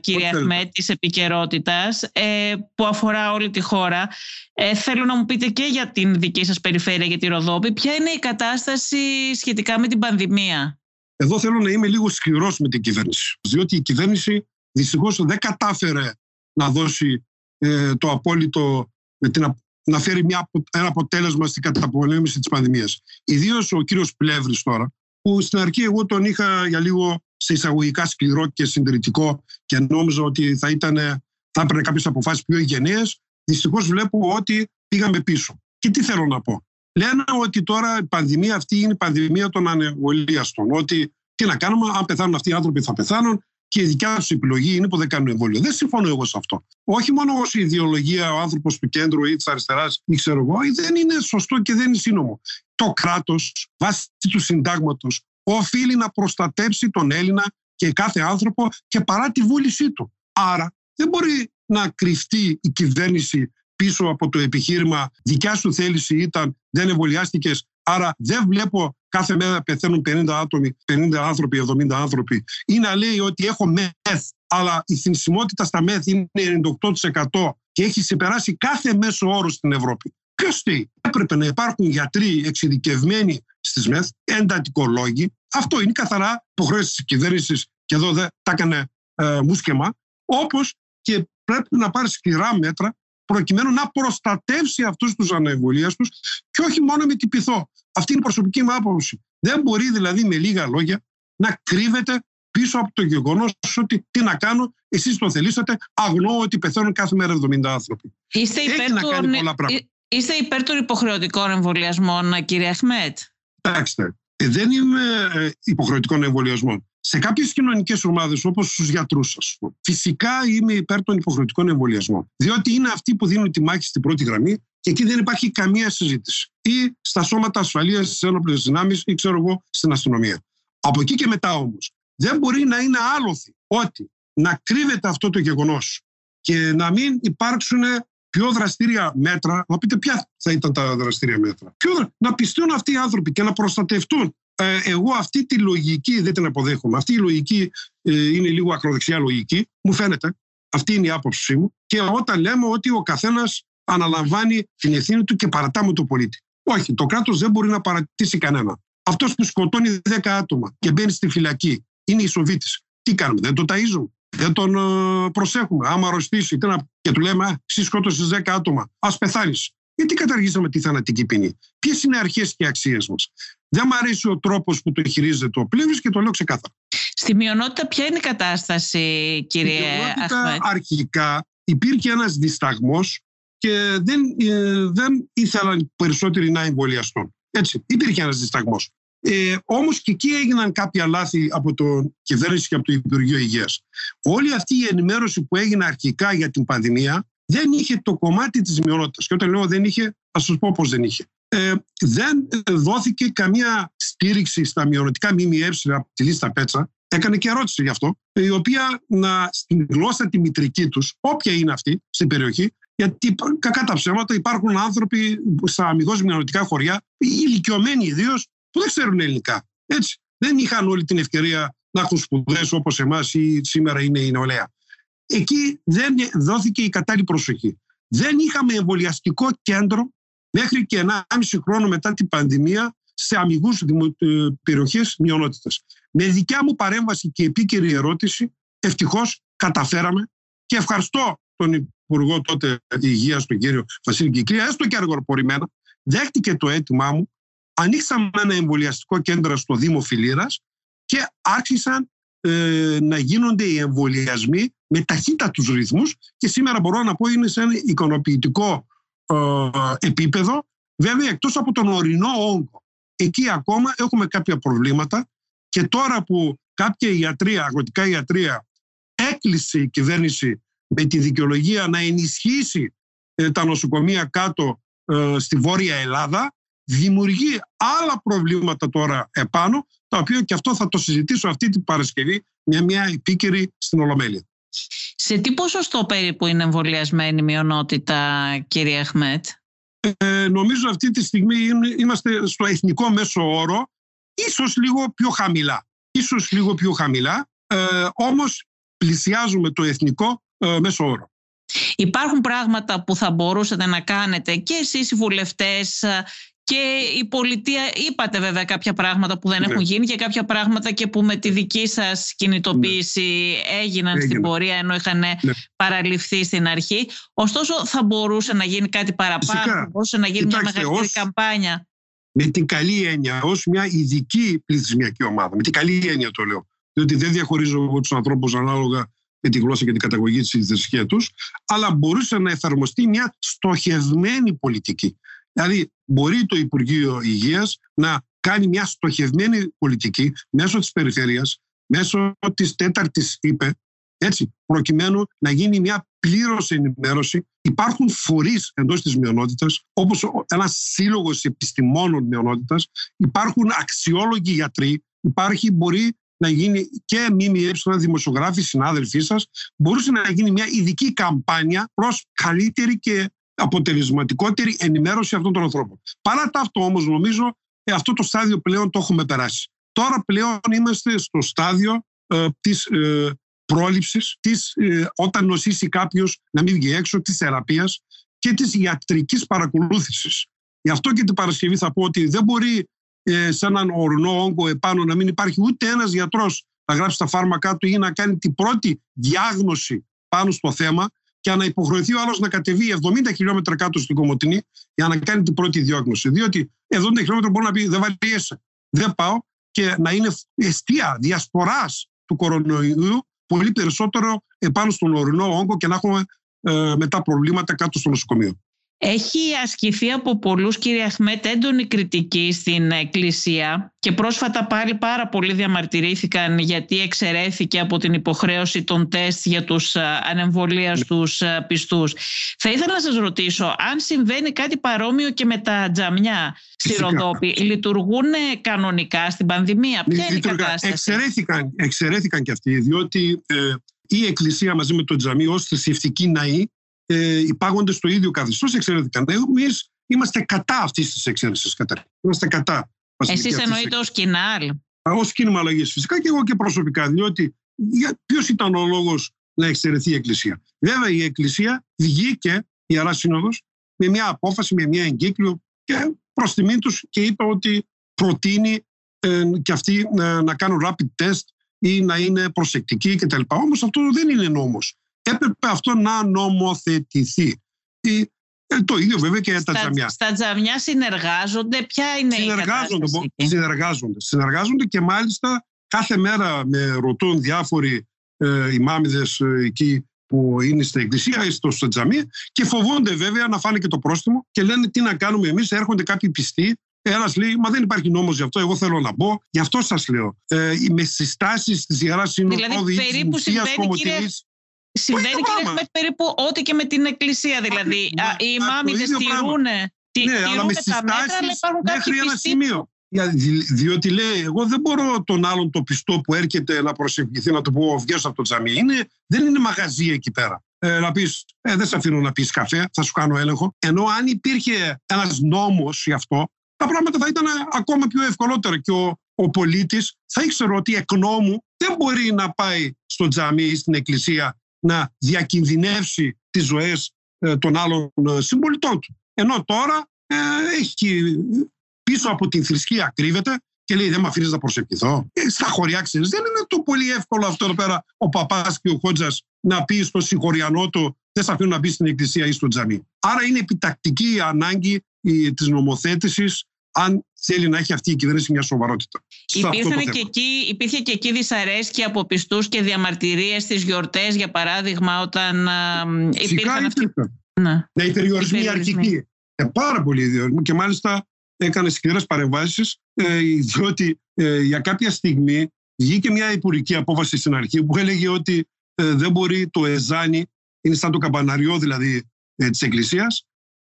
κύριε Αχμέ, της επικαιρότητας, ε, που αφορά όλη τη χώρα. Ε, θέλω να μου πείτε και για την δική σας περιφέρεια, για τη Ροδόπη, ποια είναι η κατάσταση σχετικά με την πανδημία; Εδώ θέλω να είμαι λίγο σκληρός με την κυβέρνηση, διότι η κυβέρνηση δυστυχώς δεν κατάφερε να δώσει ε, το απόλυτο με την, να φέρει μια, ένα αποτέλεσμα στην καταπολέμηση της πανδημίας. Ιδίως ο κύριος Πλεύρης τώρα, που στην αρχή εγώ τον είχα για λίγο σε εισαγωγικά σκληρό και συντηρητικό και νόμιζα ότι θα, ήταν, θα έπαιρνε κάποιες αποφάσεις πιο υγιεινές. Δυστυχώς βλέπω ότι πήγαμε πίσω. Και τι θέλω να πω; Λένε ότι τώρα η πανδημία αυτή είναι η πανδημία των ανεμβολίαστων. Ότι τι να κάνουμε, αν πεθάνουν αυτοί οι άνθρωποι θα πεθάνουν και η δικιά τους επιλογή είναι που δεν κάνουν εμβόλιο. Δεν συμφωνώ εγώ σε αυτό. Όχι μόνο ως ιδεολογία ο άνθρωπος του κέντρου ή της αριστεράς ή ξέρω εγώ, δεν είναι σωστό και δεν είναι σύνομο. Το κράτος, βάσει του συντάγματος, οφείλει να προστατέψει τον Έλληνα και κάθε άνθρωπο και παρά τη βούλησή του. Άρα δεν μπορεί να κρυφτεί η κυβέρνηση πίσω από το επιχείρημα δικιά σου θέληση ήταν δεν εμβολιάστηκες, άρα δεν βλέπω κάθε μέρα πεθαίνουν 50, άτομοι, 50 άνθρωποι, 70 άνθρωποι, ή να λέει ότι έχω μεθ, αλλά η θνησιμότητα στα μεθ είναι 98% και έχει ξεπεράσει κάθε μέσο όρο στην Ευρώπη. Ποιος τι, έπρεπε να υπάρχουν γιατροί εξειδικευμένοι στις ΜΕΘ, εντατικολόγοι. Αυτό είναι καθαρά υποχρέωσης της κυβέρνησης και εδώ δεν τα έκανε ε, μουσκεμά. Όπως και πρέπει να πάρει σκληρά μέτρα προκειμένου να προστατεύσει αυτούς τους ανεμβολίαστου και όχι μόνο με την πυθό. Αυτή είναι η προσωπική μου άποψη. Δεν μπορεί δηλαδή με λίγα λόγια να κρύβεται πίσω από το γεγονός ότι τι να κάνω, εσείς το θελήσατε, αγνώ ότι πεθαίνουν κάθε μέρα 70 άνθρωποι. Είστε υπέρ, να κάνει πολλά πράγματα. Είστε υπέρ των υποχρεωτικών εμβολιασμών, κύριε Αχμέτ; Κοιτάξτε, ε, δεν είμαι ε, υποχρεωτικών εμβολιασμών. Σε κάποιες κοινωνικές ομάδες, όπως στους γιατρούς, ας πούμε, φυσικά είμαι υπέρ των υποχρεωτικών εμβολιασμών. Διότι είναι αυτοί που δίνουν τη μάχη στην πρώτη γραμμή και εκεί δεν υπάρχει καμία συζήτηση. Ή στα σώματα ασφαλείας, στις ένοπλες δυνάμεις, ή ξέρω εγώ, στην αστυνομία. Από εκεί και μετά όμως, δεν μπορεί να είναι άλοθη ότι να κρύβεται αυτό το γεγονός και να μην υπάρξουν πιο δραστήρια μέτρα. Να πείτε ποια θα ήταν τα δραστήρια μέτρα. Πιο, να πιστούν αυτοί οι άνθρωποι και να προστατευτούν ε, εγώ αυτή τη λογική δεν την αποδέχομαι. Αυτή η λογική ε, είναι λίγο ακροδεξιά λογική, μου φαίνεται. Αυτή είναι η άποψή μου. Και όταν λέμε ότι ο καθένας αναλαμβάνει την ευθύνη του και παρατάμε τον πολίτη. Όχι, το κράτος δεν μπορεί να παρατήσει κανένα. Αυτός που σκοτώνει 10 άτομα και μπαίνει στη φυλακή είναι ισοβήτης. Τι κάνουμε, δεν τον ταΐζουμε, δεν τον ε, προσέχουμε. Άμα αρρωστήσει και του λέμε, εσύ σκότωσες 10 άτομα, ας πεθάνεις. Γιατί καταργήσαμε τη θανατική ποινή; Ποιες είναι οι αρχές και οι αξίες μας; Δεν μου αρέσει ο τρόπος που το χειρίζεται ο πλήρη και το λέω ξεκάθαρα. Στη μειονότητα ποια είναι η κατάσταση κύριε Αχμέτ; Αρχικά υπήρχε ένας δισταγμός και δεν, ε, δεν ήθελαν περισσότεροι να εμβολιαστούν. Έτσι, υπήρχε ένας δισταγμός. Ε, όμως και εκεί έγιναν κάποια λάθη από το κυβέρνηση και από το Υπουργείο Υγείας. Όλη αυτή η ενημέρωση που έγινε αρχικά για την πανδημία δεν είχε το κομμάτι της μειονότητας. Και όταν λέω δεν είχε, θα σας πω πώς δεν είχε. Ε, δεν δόθηκε καμία στήριξη στα μειονοτικά ΜΜΕ από τη λίστα Πέτσα. Έκανε και ερώτηση γι' αυτό, η οποία να, στην γλώσσα τη μητρική τους, όποια είναι αυτή στην περιοχή, γιατί κακά τα ψέματα υπάρχουν άνθρωποι στα αμυγός μειονοτικά χωριά, ηλικιωμένοι ιδίως, που δεν ξέρουν ελληνικά. Έτσι. Δεν είχαν όλη την ευκαιρία να έχουν σπουδές όπως εμάς ή σήμερα είναι η νεολαία. Εκεί δεν δόθηκε η κατάλληλη προσοχή. Δεν είχαμε εμβολιαστικό κέντρο μέχρι και 1,5 χρόνο μετά την πανδημία σε αμυγούς ε, περιοχές μειονότητας. Με δικιά μου παρέμβαση και επίκαιρη ερώτηση, ευτυχώς καταφέραμε και ευχαριστώ τον Υπουργό τότε Υγείας, τον κύριο Βασίλη Κικλία, έστω και αργοπορημένα, δέχτηκε το αίτημά μου ανοίξαμε ένα εμβολιαστικό κέντρο στο Δήμο Φιλίρας και άρχισαν ε, να γίνονται οι εμβολιασμοί με ταχύτατους ρυθμούς και σήμερα μπορώ να πω είναι σε ένα ικανοποιητικό ε, επίπεδο βέβαια εκτός από τον ορεινό όγκο. Εκεί ακόμα έχουμε κάποια προβλήματα και τώρα που κάποια ιατρία, αγροτικά ιατρία έκλεισε η κυβέρνηση με τη δικαιολογία να ενισχύσει ε, τα νοσοκομεία κάτω ε, στη Βόρεια Ελλάδα δημιουργεί άλλα προβλήματα τώρα επάνω, τα οποία και αυτό θα το συζητήσω αυτή την Παρασκευή με μια επίκαιρη στην Ολομέλεια. Σε τι ποσοστό περίπου είναι εμβολιασμένη η μειονότητα, κύριε Αχμέτ; Ε, νομίζω αυτή τη στιγμή είμαστε στο εθνικό μέσο όρο, ίσως λίγο πιο χαμηλά. Ίσως λίγο πιο χαμηλά, ε, όμως πλησιάζουμε το εθνικό ε, μέσο όρο. Υπάρχουν πράγματα που θα μπορούσατε να κάνετε και εσείς οι βουλευτές και η πολιτεία, είπατε βέβαια κάποια πράγματα που δεν ναι. έχουν γίνει και κάποια πράγματα και που με τη δική σας κινητοποίηση ναι. έγιναν στην πορεία ενώ είχαν ναι. παραλυφθεί στην αρχή. Ωστόσο θα μπορούσε να γίνει κάτι παραπάνω, θα μπορούσε να γίνει μια μεγαλύτερη καμπάνια. Με την καλή έννοια, ως μια ειδική πληθυσμιακή ομάδα. Με την καλή έννοια το λέω. Διότι δεν διαχωρίζω εγώ τους ανθρώπους ανάλογα με τη γλώσσα και την καταγωγή της θρησκείας τους, αλλά μπορούσε να εφαρμοστεί μια στοχευμένη πολιτική. Δηλαδή, μπορεί το Υπουργείο Υγείας να κάνει μια στοχευμένη πολιτική μέσω της περιφέρειας, μέσω της τέταρτης ΥΠΕ, έτσι, προκειμένου να γίνει μια πλήρως ενημέρωση. Υπάρχουν φορείς εντός της μειονότητας, όπως ένας σύλλογος επιστημόνων μειονότητας, υπάρχουν αξιόλογοι γιατροί, υπάρχει, μπορεί να γίνει και ΜΜΕ, δημοσιογράφοι, συνάδελφοί σας, μπορούσε να γίνει μια ειδική καμπάνια προς καλύτερη και αποτελεσματικότερη ενημέρωση αυτών των ανθρώπων. Παρά τα αυτό όμως νομίζω ε, αυτό το στάδιο πλέον το έχουμε περάσει. Τώρα πλέον είμαστε στο στάδιο ε, της ε, πρόληψης, της, ε, όταν νοσήσει κάποιος να μην βγει έξω, της θεραπείας και της ιατρικής παρακολούθησης. Γι' αυτό και την Παρασκευή θα πω ότι δεν μπορεί ε, σε έναν ορεινό όγκο επάνω να μην υπάρχει ούτε ένας γιατρός να γράψει τα φάρμακά του ή να κάνει την πρώτη διάγνωση πάνω στο θέμα και να υποχρεωθεί ο άλλος να κατεβεί 70 χιλιόμετρα κάτω στην Κομωτινή για να κάνει την πρώτη διάγνωση. Διότι 70 χιλιόμετρα μπορεί να πει δεν βαριέσαι, δεν πάω και να είναι αιστεία διασποράς του κορονοϊού πολύ περισσότερο επάνω στον ορεινό όγκο και να έχουμε ε, μετά προβλήματα κάτω στο νοσοκομείο. Έχει ασκηθεί από πολλούς κύριε Αχμέτ έντονη κριτική στην Εκκλησία και πρόσφατα πάλι πάρα πολλοί διαμαρτυρήθηκαν γιατί εξαιρέθηκε από την υποχρέωση των τεστ για τους ανεμβολίαστους ναι. πιστούς. Θα ήθελα να σας ρωτήσω αν συμβαίνει κάτι παρόμοιο και με τα τζαμιά στη Ροδόπη. Λειτουργούν κανονικά στην πανδημία; Ποια είναι η κατάσταση; Εξαιρέθηκαν, εξαιρέθηκαν και αυτοί διότι ε, η Εκκλησία μαζί με το τζαμί ως θρησκευτική ναή ε, υπάγονται στο ίδιο καθεστώς, εξαιρετικά. Εμείς είμαστε κατά αυτής της εξαίρεσης. Είμαστε κατά. Εσείς εννοείτε ως κοινάλ. Ω κίνημα αλλαγής φυσικά και εγώ και προσωπικά. Διότι ποιος ήταν ο λόγος να εξαιρεθεί η Εκκλησία. Βέβαια η Εκκλησία βγήκε, η Ιερά Σύνοδος, με μια απόφαση, με μια εγκύκλιο και προς τιμήν τους και είπε ότι προτείνει ε, και αυτοί να, να κάνουν rapid test ή να είναι προσεκτικοί κτλ. Όμως αυτό δεν είναι νόμος έπρεπε αυτό να νομοθετηθεί. Ε, το ίδιο βέβαια και για τα τζαμιά. Στα τζαμιά συνεργάζονται, ποια είναι συνεργάζονται, η κατάσταση. Συνεργάζονται, συνεργάζονται και μάλιστα κάθε μέρα με ρωτούν διάφοροι ε, ημάμιδες ε, εκεί που είναι στην εκκλησία ή στο, στο τζαμί και φοβούνται βέβαια να φάνε και το πρόστιμο και λένε τι να κάνουμε εμείς, έρχονται κάποιοι πιστοί ένας λέει, Μα δεν υπάρχει νόμος γι' αυτό. Εγώ θέλω να μπω. Γι' αυτό σας λέω. Ε, με συστάσεις της Ιεράς Συνόδου δηλαδή, περίπου συμβαίνει, κύριε, συμβαίνει κύριε περίπου ό,τι και με την Εκκλησία. Δηλαδή, οι ημάμοι δεν στηρούν. Ναι, αλλά με συστάσεις μέχρι ένα σημείο. Διότι λέει, εγώ δεν μπορώ τον άλλον το πιστό που έρχεται να προσευχηθεί να του πω βγες από το τζαμί. Είναι, δεν είναι μαγαζί εκεί πέρα. Ε, να πεις, ε, δεν σε αφήνω να πεις καφέ, θα σου κάνω έλεγχο. Ενώ αν υπήρχε ένας νόμος γι' αυτό, τα πράγματα θα ήταν ακόμα πιο ευκολότερα και ο, ο πολίτης θα ήξερε ότι εκ νόμου δεν μπορεί να πάει στο τζαμί ή στην εκκλησία να διακινδυνεύσει τις ζωές ε, των άλλων ε, συμπολιτών του. Ενώ τώρα ε, έχει πίσω από την θρησκεία κρύβεται και λέει δεν με αφήνεις να προσευχηθώ. Ε, στα χωριά ξέρεις, δεν είναι το πολύ εύκολο αυτό εδώ πέρα ο παπάς και ο Χότζας να πει στο συγχωριανό του δεν σε αφήνω να μπει στην εκκλησία ή στο τζαμί. Άρα είναι επιτακτική η ανάγκη της νομοθέτησης αν θέλει να έχει αυτή η κυβέρνηση μια σοβαρότητα. Υπήρχαν και εκεί, υπήρχε και εκεί δυσαρέσκεια από πιστούς και διαμαρτυρίες στις γιορτές, για παράδειγμα, όταν Φυσικά υπήρχαν αυτοί. Ναι, ναι οι περιορισμοί αρχικοί. Ε, πάρα πολύ ιδιορισμοί και μάλιστα έκανε σκληρές παρεμβάσεις, ε, διότι ε, για κάποια στιγμή βγήκε μια υπουργική απόφαση στην αρχή που έλεγε ότι ε, δεν μπορεί το εζάνι, είναι σαν το καμπαναριό δηλαδή ε, της Εκκλησίας,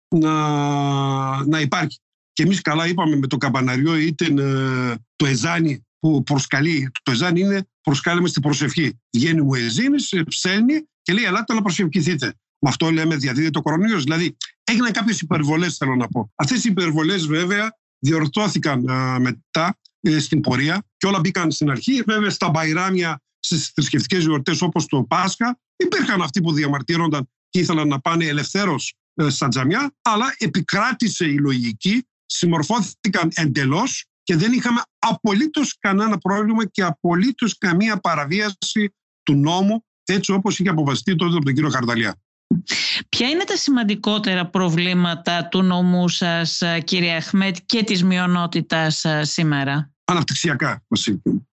να, να υπάρχει. Και εμείς καλά είπαμε με το καμπαναριό ή ε, το εζάνι που προσκαλεί. Το εζάνι είναι προσκάλεμε στην προσευχή. Βγαίνει ο Εζίνη, ε, ψέλνει και λέει: Ελάτε να προσευχηθείτε. Με αυτό λέμε διαδίδεται ο κορονοϊός. Δηλαδή έγιναν κάποιες υπερβολές, θέλω να πω. Αυτές οι υπερβολές βέβαια διορθώθηκαν α, μετά ε, στην πορεία και όλα μπήκαν στην αρχή. Βέβαια στα μπαϊράμια, στις θρησκευτικές γιορτές όπως το Πάσχα, υπήρχαν αυτοί που διαμαρτύρονταν και ήθελαν να πάνε ελευθέρως ε, στα τζαμιά, αλλά επικράτησε η λογική συμμορφώθηκαν εντελώς και δεν είχαμε απολύτως κανένα πρόβλημα και απολύτως καμία παραβίαση του νόμου έτσι όπως είχε αποφασιστεί τότε από τον κύριο Χαρδαλιά. Ποια είναι τα σημαντικότερα προβλήματα του νομού σας κύριε Αχμέτ και της μειονότητας σήμερα; Αναπτυξιακά.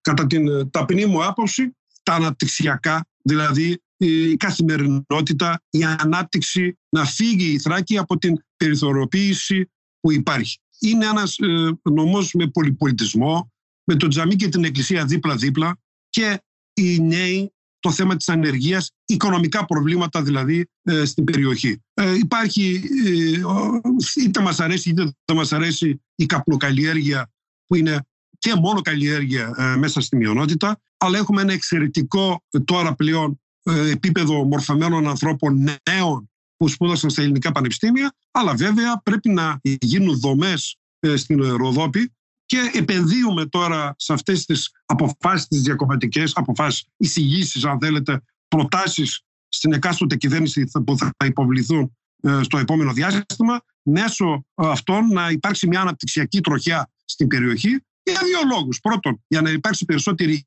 Κατά την ταπεινή μου άποψη, τα αναπτυξιακά, δηλαδή η καθημερινότητα, η ανάπτυξη να φύγει η Θράκη από την περιθωριοποίηση που υπάρχει. Είναι ένας ε, νομός με πολυπολιτισμό, με το τζαμί και την εκκλησία δίπλα-δίπλα και οι νέοι το θέμα της ανεργίας, οικονομικά προβλήματα δηλαδή ε, στην περιοχή. Ε, υπάρχει, ε, είτε μας αρέσει είτε δεν μας αρέσει η καπνοκαλλιέργεια που είναι και μόνο καλλιέργεια ε, μέσα στη μειονότητα, αλλά έχουμε ένα εξαιρετικό τώρα πλέον επίπεδο μορφωμένων ανθρώπων νέων που σπούδασαν στα ελληνικά πανεπιστήμια, αλλά βέβαια πρέπει να γίνουν δομές ε, στην Ροδόπη και επενδύουμε τώρα σε αυτές τις αποφάσεις τις διακομματικές, αποφάσεις, εισηγήσεις αν θέλετε, προτάσεις στην εκάστοτε κυβέρνηση που θα υποβληθούν ε, στο επόμενο διάστημα, μέσω αυτών να υπάρξει μια αναπτυξιακή τροχιά στην περιοχή για δύο λόγους. Πρώτον, για να υπάρξει περισσότερη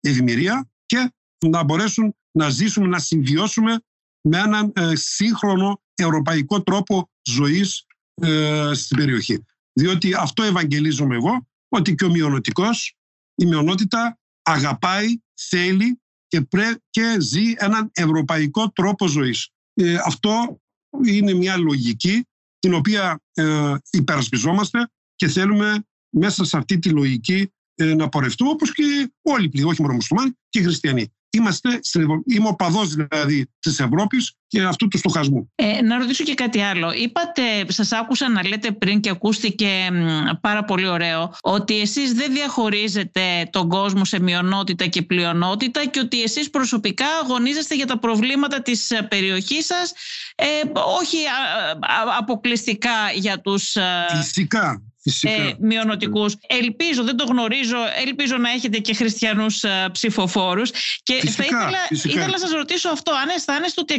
ευημερία και να μπορέσουν να ζήσουμε, να συμβιώσουμε με έναν ε, σύγχρονο ευρωπαϊκό τρόπο ζωής ε, στην περιοχή. Διότι αυτό ευαγγελίζομαι εγώ, ότι και ο μειονοτικός, η μειονότητα αγαπάει, θέλει και, πρέ, και ζει έναν ευρωπαϊκό τρόπο ζωής. Ε, αυτό είναι μια λογική την οποία ε, υπερασπιζόμαστε και θέλουμε μέσα σε αυτή τη λογική ε, να πορευτούμε όπως και όλοι πλήρω, όχι μόνο μουσουλμάνοι και οι χριστιανοί είμαστε, είμαι ο παδός δηλαδή της Ευρώπης και αυτού του στοχασμού. Ε, να ρωτήσω και κάτι άλλο. Είπατε, σας άκουσα να λέτε πριν και ακούστηκε πάρα πολύ ωραίο, ότι εσείς δεν διαχωρίζετε τον κόσμο σε μειονότητα και πλειονότητα και ότι εσείς προσωπικά αγωνίζεστε για τα προβλήματα της περιοχής σας, ε, όχι αποκλειστικά για τους... Φυσικά, ε, μειονοτικούς. Ελπίζω, δεν το γνωρίζω, ελπίζω να έχετε και χριστιανούς ε, ψηφοφόρους. Και φυσικά, θα ήθελα, ήθελα να σας ρωτήσω αυτό, αν αισθάνεστε ότι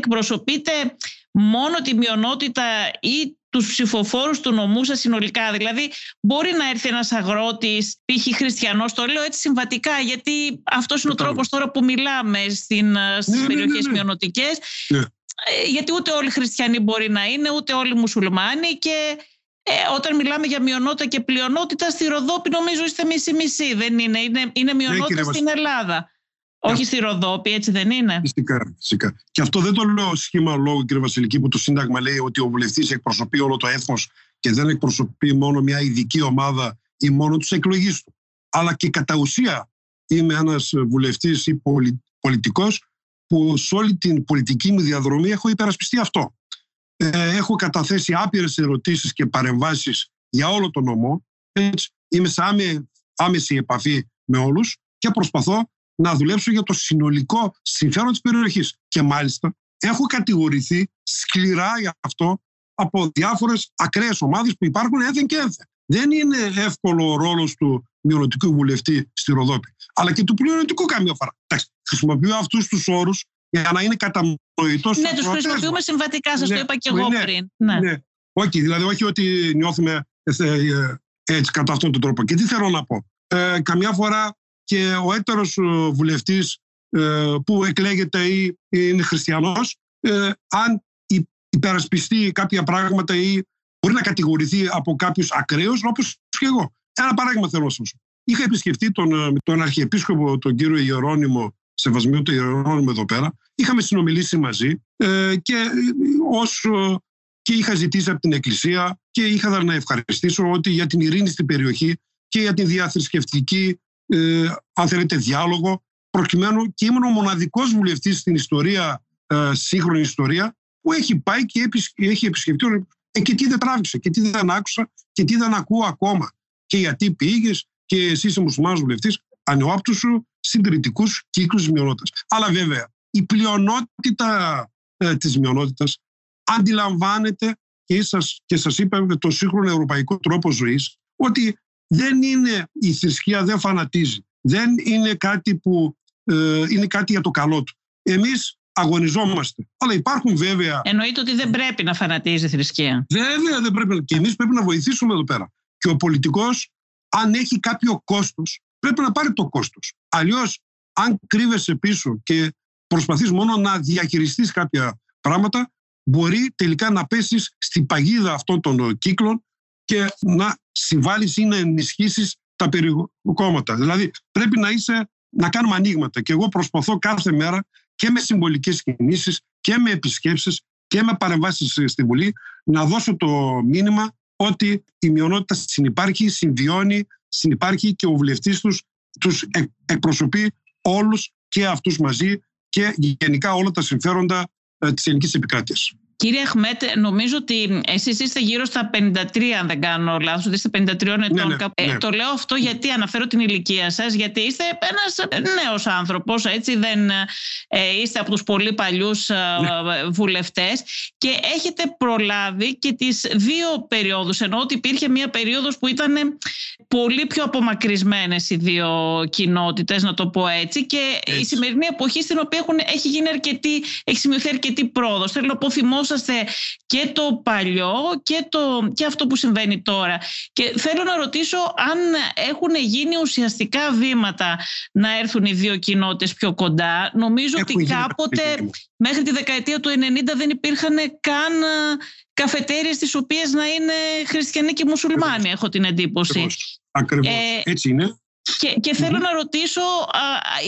εκπροσωπείτε μόνο τη μειονότητα ή τους ψηφοφόρους του νομού σας συνολικά. Δηλαδή μπορεί να έρθει ένας αγρότης, π.χ. χριστιανός, το λέω έτσι συμβατικά, γιατί αυτός είναι ο τρόπος τώρα που μιλάμε στην, ε, στις ναι, ναι, περιοχές ναι, ναι, μειονοτικές. Ε, γιατί ούτε όλοι χριστιανοί μπορεί να είναι, ούτε όλοι μουσουλμάνοι και ε, όταν μιλάμε για μειονότητα και πλειονότητα, στη Ροδόπη νομίζω είστε μισή-μισή. Δεν είναι, είναι, είναι μειονότητα ναι, στην Ελλάδα. Όχι στη Ροδόπη, έτσι δεν είναι; Φυσικά, φυσικά. Και αυτό δεν το λέω σχήμα λόγου, κύριε Βασιλική, που το Σύνταγμα λέει ότι ο βουλευτής εκπροσωπεί όλο το έθνος και δεν εκπροσωπεί μόνο μια ειδική ομάδα ή μόνο τους εκλογείς του. Αλλά και κατά ουσία είμαι ένας βουλευτής ή πολι, πολιτικός που σε όλη την πολιτική μου διαδρομή έχω υπερασπιστεί αυτό. Ε, έχω καταθέσει άπειρες ερωτήσεις και παρεμβάσεις για όλο τον νομό. Έτσι, είμαι σε άμεση επαφή με όλους και προσπαθώ να δουλέψω για το συνολικό συμφέρον της περιοχής. Και μάλιστα έχω κατηγορηθεί σκληρά για αυτό από διάφορες ακραίες ομάδες που υπάρχουν έθεν και έθεν. Δεν είναι εύκολο ο ρόλος του μειονοτικού βουλευτή στη Ροδόπη, αλλά και του πλειονοτικού καμία φορά. χρησιμοποιώ αυτούς τους όρους για να είναι κατανοητός. Ναι, τους χρησιμοποιούμε συμβατικά, σας ναι, το είπα και εγώ ναι, πριν. Ναι. ναι. Όχι, δηλαδή όχι ότι νιώθουμε ε, ε, έτσι κατά αυτόν τον τρόπο. Και τι θέλω να πω. Ε, καμιά φορά και ο έτερος βουλευτής ε, που εκλέγεται ή είναι χριστιανός, ε, αν υπερασπιστεί κάποια πράγματα ή μπορεί να κατηγορηθεί από κάποιους ακραίους, όπως και εγώ. Ένα παράδειγμα θέλω να σας Είχα επισκεφτεί τον, ε, τον Αρχιεπίσκοπο, τον κύριο Ιερώνυμο, σεβασμίου του Ιερώνυμο εδώ πέρα. Είχαμε συνομιλήσει μαζί ε, και, ως, και είχα ζητήσει από την Εκκλησία και είχα να ευχαριστήσω ότι για την ειρήνη στην περιοχή και για την διαθρησκευτική ε, αν θέλετε, διάλογο, προκειμένου και ήμουν ο μοναδικός βουλευτής στην ιστορία, ε, σύγχρονη ιστορία, που έχει πάει και έχει επισκεφτεί. Ε, και τι δεν τράβηξε, και τι δεν άκουσα, και τι δεν ακούω ακόμα. Και γιατί πήγες, και εσύ είσαι μουσουλμάνος βουλευτής, ανεόπτου σου συντηρητικούς κύκλους μειονότητας. Αλλά βέβαια, η πλειονότητα ε, της μειονότητας αντιλαμβάνεται και σας, και σας είπαμε το σύγχρονο ευρωπαϊκό τρόπο ζωής ότι δεν είναι η θρησκεία, δεν φανατίζει. Δεν είναι κάτι που ε, είναι κάτι για το καλό του. Εμείς αγωνιζόμαστε. Αλλά υπάρχουν βέβαια... Εννοείται ότι δεν πρέπει να φανατίζει η θρησκεία. Βέβαια δεν πρέπει. Και εμείς πρέπει να βοηθήσουμε εδώ πέρα. Και ο πολιτικός, αν έχει κάποιο κόστος, πρέπει να πάρει το κόστος. Αλλιώς, αν κρύβεσαι πίσω και προσπαθείς μόνο να διαχειριστείς κάποια πράγματα, μπορεί τελικά να πέσεις στην παγίδα αυτών των κύκλων και να συμβάλλεις ή να ενισχύσεις τα περικόμματα. Δηλαδή πρέπει να είσαι να κάνουμε ανοίγματα και εγώ προσπαθώ κάθε μέρα και με συμβολικές κινήσεις και με επισκέψεις και με παρεμβάσεις στη Βουλή να δώσω το μήνυμα ότι η μειονότητα συνυπάρχει, συμβιώνει, συνυπάρχει και ο βουλευτής τους τους εκπροσωπεί όλους και αυτούς μαζί και γενικά όλα τα συμφέροντα ε, της ελληνικής επικράτειας. Κύριε Αχμέτ, νομίζω ότι εσείς είστε γύρω στα 53, αν δεν κάνω λάθος, ότι είστε 53 ετών. Ναι, ναι, ε, ναι. το λέω αυτό γιατί αναφέρω την ηλικία σας, γιατί είστε ένας νέος άνθρωπος, έτσι. Δεν ε, είστε από τους πολύ παλιούς ε, βουλευτές και έχετε προλάβει και τις δύο περιόδους. Ενώ ότι υπήρχε μία περίοδος που ήταν πολύ πιο απομακρυσμένες οι δύο κοινότητες, να το πω έτσι, και η σημερινή εποχή στην οποία έχουν, έχει γίνει αρκετή, έχει σημειωθεί αρκετή πρόοδος. Θέλω να πω, και το παλιό και, το, και αυτό που συμβαίνει τώρα. Και θέλω να ρωτήσω αν έχουν γίνει ουσιαστικά βήματα να έρθουν οι δύο κοινότητες πιο κοντά. Νομίζω ότι κάποτε μέχρι τη δεκαετία του 90 δεν υπήρχαν καν καφετέριες στις οποίες να είναι χριστιανοί και μουσουλμάνοι, έχω την εντύπωση. Ακριβώς. Ε, Έτσι είναι. Και, και θέλω να ρωτήσω, α,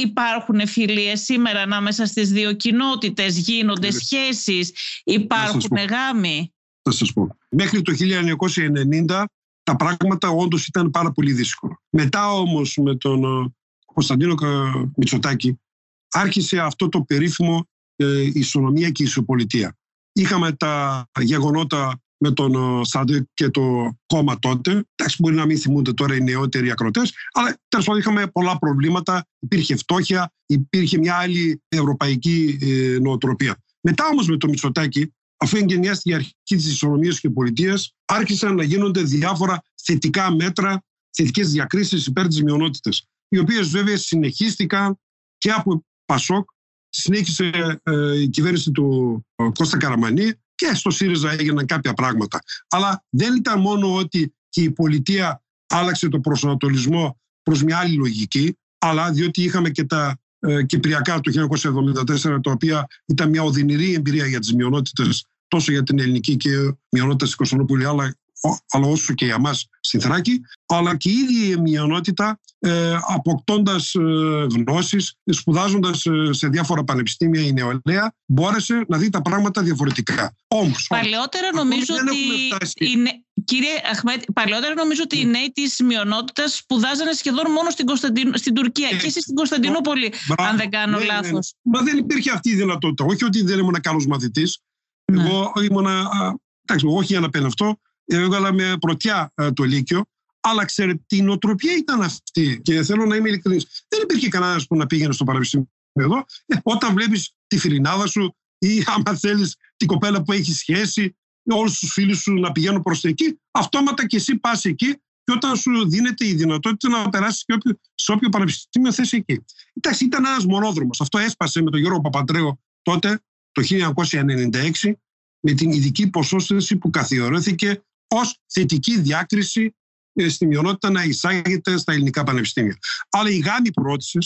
υπάρχουν φιλίες σήμερα ανάμεσα στις δύο κοινότητες, γίνονται σχέσεις, υπάρχουν γάμοι. Θα σας πω. Μέχρι το 1990 τα πράγματα όντως ήταν πάρα πολύ δύσκολα. Μετά όμως με τον ε, Κωνσταντίνο Μητσοτάκη άρχισε αυτό το περίφημο ε, ισονομία και ισοπολιτεία. Είχαμε τα γεγονότα με τον Σαντέ και το κόμμα τότε. Εντάξει, μπορεί να μην θυμούνται τώρα οι νεότεροι ακροτές, αλλά τέλος πάντων είχαμε πολλά προβλήματα. Υπήρχε φτώχεια, υπήρχε μια άλλη ευρωπαϊκή ε, νοοτροπία. Μετά όμως με το Μητσοτάκι, αφού εγκαινιάστηκε η αρχή της ισονομίας και πολιτείας, άρχισαν να γίνονται διάφορα θετικά μέτρα, θετικές διακρίσεις υπέρ της μειονότητας. Οι οποίες βέβαια συνεχίστηκαν και από Πασόκ, συνέχισε ε, η κυβέρνηση του Κώστα Καραμανή και στο ΣΥΡΙΖΑ έγιναν κάποια πράγματα. Αλλά δεν ήταν μόνο ότι και η πολιτεία άλλαξε το προσανατολισμό προς μια άλλη λογική, αλλά διότι είχαμε και τα ε, Κυπριακά του 1974, τα οποία ήταν μια οδυνηρή εμπειρία για τις μειονότητες, τόσο για την ελληνική και μειονότητα της Κωνσταντινούπολη, αλλά αλλά όσο και για μας στη Θράκη, αλλά και η ίδια η μειονότητα ε, αποκτώντας ε, γνώσεις, σπουδάζοντας ε, σε διάφορα πανεπιστήμια η νεολαία, μπόρεσε να δει τα πράγματα διαφορετικά. Όμως, Παλαιότερα νομίζω ότι είναι, Κύριε Αχμέτ, παλαιότερα νομίζω ότι οι ναι. νέοι της μειονότητας σπουδάζανε σχεδόν μόνο στην, Κωνσταντιν... στην Τουρκία και εσεί στην Κωνσταντινούπολη, αν δεν κάνω ναι, λάθο. Ναι, Μα δεν υπήρχε αυτή η δυνατότητα. Όχι ότι δεν ήμουν καλός μαθητής. Εγώ ήμουν. Εντάξει, όχι για να αυτό. Έβγαλα με πρωτιά το Λύκειο. Αλλά ξέρετε, η νοοτροπία ήταν αυτή. Και θέλω να είμαι ειλικρινής. Δεν υπήρχε κανένας που να πήγαινε στο πανεπιστήμιο εδώ. Ε, όταν βλέπεις τη φιλινάδα σου ή άμα θέλεις την κοπέλα που έχει σχέση, όλους τους φίλους σου να πηγαίνουν προς εκεί, αυτόματα και εσύ πας εκεί και όταν σου δίνεται η δυνατότητα να περάσεις σε όποιο πανεπιστήμιο θες εκεί. Εντάξει, ήταν ένας μονόδρομος. Αυτό έσπασε με τον Γιώργο Παπαντρέο τότε, το 1996, με την ειδική ποσόστοση που καθιερώθηκε ως θετική διάκριση ε, στη μειονότητα να εισάγεται στα ελληνικά πανεπιστήμια. Αλλά οι γάμοι πρώτησε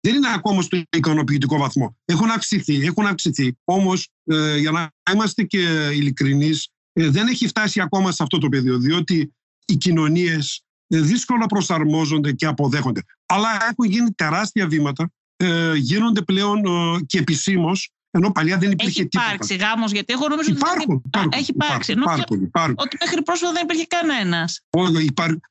δεν είναι ακόμα στο ικανοποιητικό βαθμό. Έχουν αυξηθεί, έχουν αυξηθεί. Όμως, ε, για να είμαστε και ειλικρινείς, ε, δεν έχει φτάσει ακόμα σε αυτό το πεδίο, διότι οι κοινωνίες ε, δύσκολα προσαρμόζονται και αποδέχονται. Αλλά έχουν γίνει τεράστια βήματα, ε, γίνονται πλέον ε, και επισήμως ενώ παλιά δεν υπήρχε έχει τίποτα. Έχει υπάρξει γάμος, γιατί έχω νομίζω υπάρχουν, ότι. Υπάρχουν, έχει υπάρξει. Υπάρχουν, υπάρχουν, Ότι μέχρι πρόσφατα δεν υπήρχε κανένας.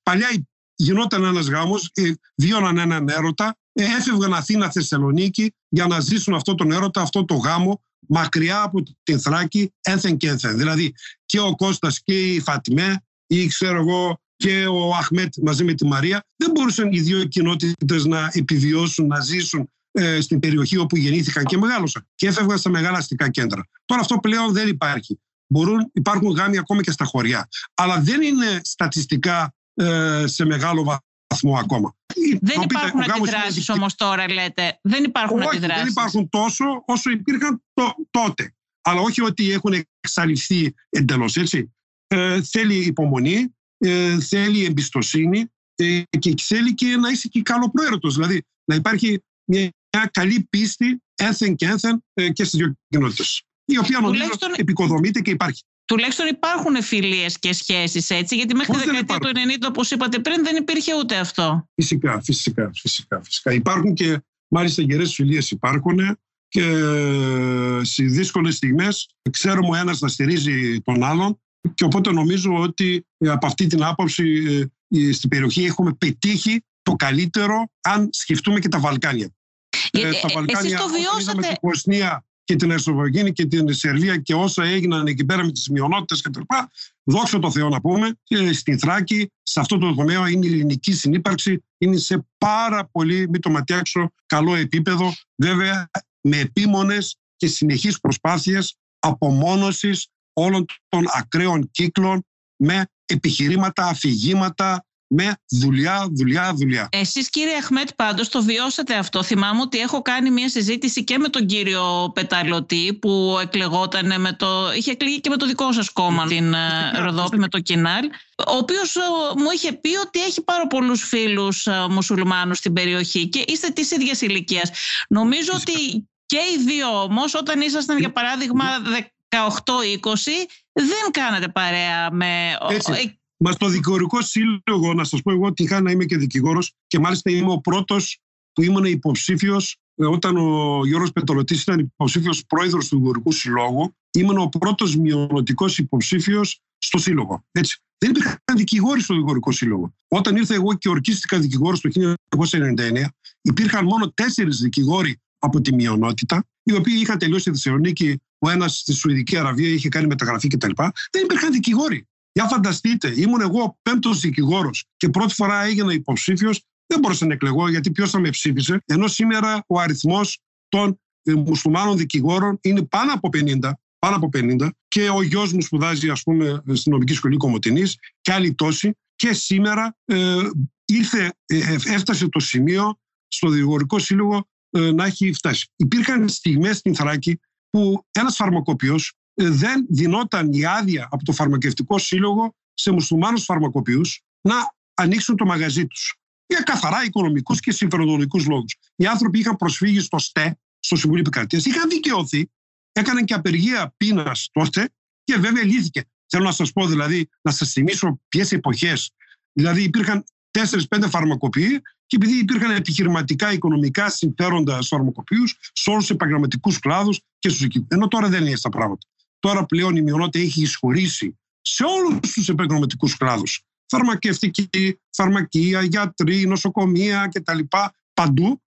Παλιά γινόταν ένας γάμος, ε, βίωναν έναν έρωτα, ε, έφευγαν Αθήνα Θεσσαλονίκη για να ζήσουν αυτό τον έρωτα, αυτό το γάμο μακριά από την Θράκη ένθεν και ένθεν. Δηλαδή και ο Κώστας και η Φατιμέ ή ξέρω εγώ και ο Αχμέτ μαζί με τη Μαρία δεν μπορούσαν οι δύο κοινότητες να επιβιώσουν, να ζήσουν ε, στην περιοχή όπου γεννήθηκαν και μεγάλωσαν και έφευγαν στα μεγάλα αστικά κέντρα. Τώρα αυτό πλέον δεν υπάρχει. Μπορούν, υπάρχουν γάμοι ακόμα και στα χωριά. Αλλά δεν είναι στατιστικά ε, σε μεγάλο βαθμό ακόμα. Δεν υπάρχουν αντιδράσεις όμως τώρα, λέτε. Δεν υπάρχουν όχι, αντιδράσεις. Δεν υπάρχουν τόσο όσο υπήρχαν τότε. Αλλά όχι ότι έχουν εξαλειφθεί εντελώς έτσι. Ε, θέλει υπομονή, ε, θέλει εμπιστοσύνη ε, και θέλει και να είσαι και καλοπροαίρετος. Δηλαδή να υπάρχει μια, καλή πίστη έθεν και έθεν ε, και στις δύο κοινότητες. Η οποία νομίζω Τουλάχιστον... επικοδομείται και υπάρχει. Τουλάχιστον υπάρχουν φιλίες και σχέσεις έτσι, γιατί μέχρι τη δεκαετία του 90, όπως είπατε πριν, δεν υπήρχε ούτε αυτό. Φυσικά, φυσικά, φυσικά. φυσικά. Υπάρχουν και μάλιστα γερές φιλίες υπάρχουν και σε δύσκολες στιγμές ξέρουμε ο ένας να στηρίζει τον άλλον. Και οπότε νομίζω ότι ε, από αυτή την άποψη ε, στην περιοχή έχουμε πετύχει το καλύτερο αν σκεφτούμε και τα Βαλκάνια. Ε, τα Βαλκάνια, εσείς το βιώσατε... Στην Βοσνία και την Ερσοβογίνη και την Σερβία και όσα έγιναν εκεί πέρα με τις μειονότητες κτλ. Δόξα τω Θεώ να πούμε και στην Θράκη, σε αυτό το τομέα είναι η ελληνική συνύπαρξη, είναι σε πάρα πολύ, μην το ματιάξω, καλό επίπεδο. Βέβαια με επίμονες και συνεχείς προσπάθειες απομόνωσης όλων των ακραίων κύκλων με επιχειρήματα, αφηγήματα, με δουλειά, δουλειά, δουλειά. Εσείς κύριε Αχμέτ πάντως το βιώσατε αυτό. Θυμάμαι ότι έχω κάνει μια συζήτηση και με τον κύριο Πεταλωτή που εκλεγόταν με το... είχε εκλεγεί και με το δικό σας κόμμα την ε, Ροδόπη, με το Κινάλ ο οποίος ε, μου είχε πει ότι έχει πάρα πολλούς φίλους ε, μουσουλμάνους στην περιοχή και είστε της ίδιας ηλικίας. Νομίζω ότι και οι δύο όμως όταν ήσασταν για παράδειγμα 18-20 δεν κάνατε παρέα με... Έτσι. Μα στο δικηγορικό σύλλογο, να σας πω εγώ ότι είχα να είμαι και δικηγόρος και μάλιστα είμαι ο πρώτος που ήμουν υποψήφιος ε, όταν ο Γιώργος Πετρολωτής ήταν υποψήφιος πρόεδρος του Δικηγορικού Συλλόγου. Ήμουν ο πρώτος μειονοτικός υποψήφιος στο Σύλλογο. Έτσι. Δεν υπήρχαν δικηγόροι στο Δικηγορικό Σύλλογο. Όταν ήρθα εγώ και ορκίστηκα δικηγόρος το 1999, υπήρχαν μόνο τέσσερις δικηγόροι από τη μειονότητα, οι οποίοι είχαν τελειώσει στη Θεσσαλονίκη, ο ένας στη Σουηδική Αραβία είχε κάνει μεταγραφή κτλ. Δεν υπήρχαν δικηγόροι. Για φανταστείτε, ήμουν εγώ ο πέμπτος δικηγόρος και πρώτη φορά έγινα υποψήφιος. Δεν μπορούσα να εκλεγώ γιατί ποιος θα με ψήφισε. Ενώ σήμερα ο αριθμός των ε, μουσουλμάνων δικηγόρων είναι πάνω από 50. Πάνω από 50 και ο γιος μου σπουδάζει ας πούμε στην νομική σχολή Κομωτινής και άλλοι τόσοι και σήμερα ε, ήρθε, ε, ε έφτασε το σημείο στο Δικηγορικό Σύλλογο ε, να έχει φτάσει. Υπήρχαν στιγμές στην Θράκη που ένας φαρμακοποιός ε, δεν δινόταν η άδεια από το φαρμακευτικό σύλλογο σε μουσουλμάνους φαρμακοποιούς να ανοίξουν το μαγαζί τους. Για καθαρά οικονομικούς και συμφεροντολογικούς λόγους. Οι άνθρωποι είχαν προσφύγει στο ΣΤΕ, στο Συμβούλιο Επικρατείας, είχαν δικαιωθεί, έκαναν και απεργία πείνας τότε και βέβαια λύθηκε. Θέλω να σας πω δηλαδή, να σας θυμίσω ποιες εποχές. Δηλαδή υπήρχαν 4-5 φαρμακοποιοί και επειδή υπήρχαν επιχειρηματικά, οικονομικά συμφέροντα στους φαρμακοποιούς, σε όλους τους επαγγελματικούς κλάδους και στους εκεί. Ενώ τώρα δεν είναι έτσι τα πράγματα. Τώρα πλέον η μειονότητα έχει εισχωρήσει σε όλους τους επαγγελματικούς κλάδους. Φαρμακευτική, φαρμακεία, γιατροί, νοσοκομεία κτλ. Παντού.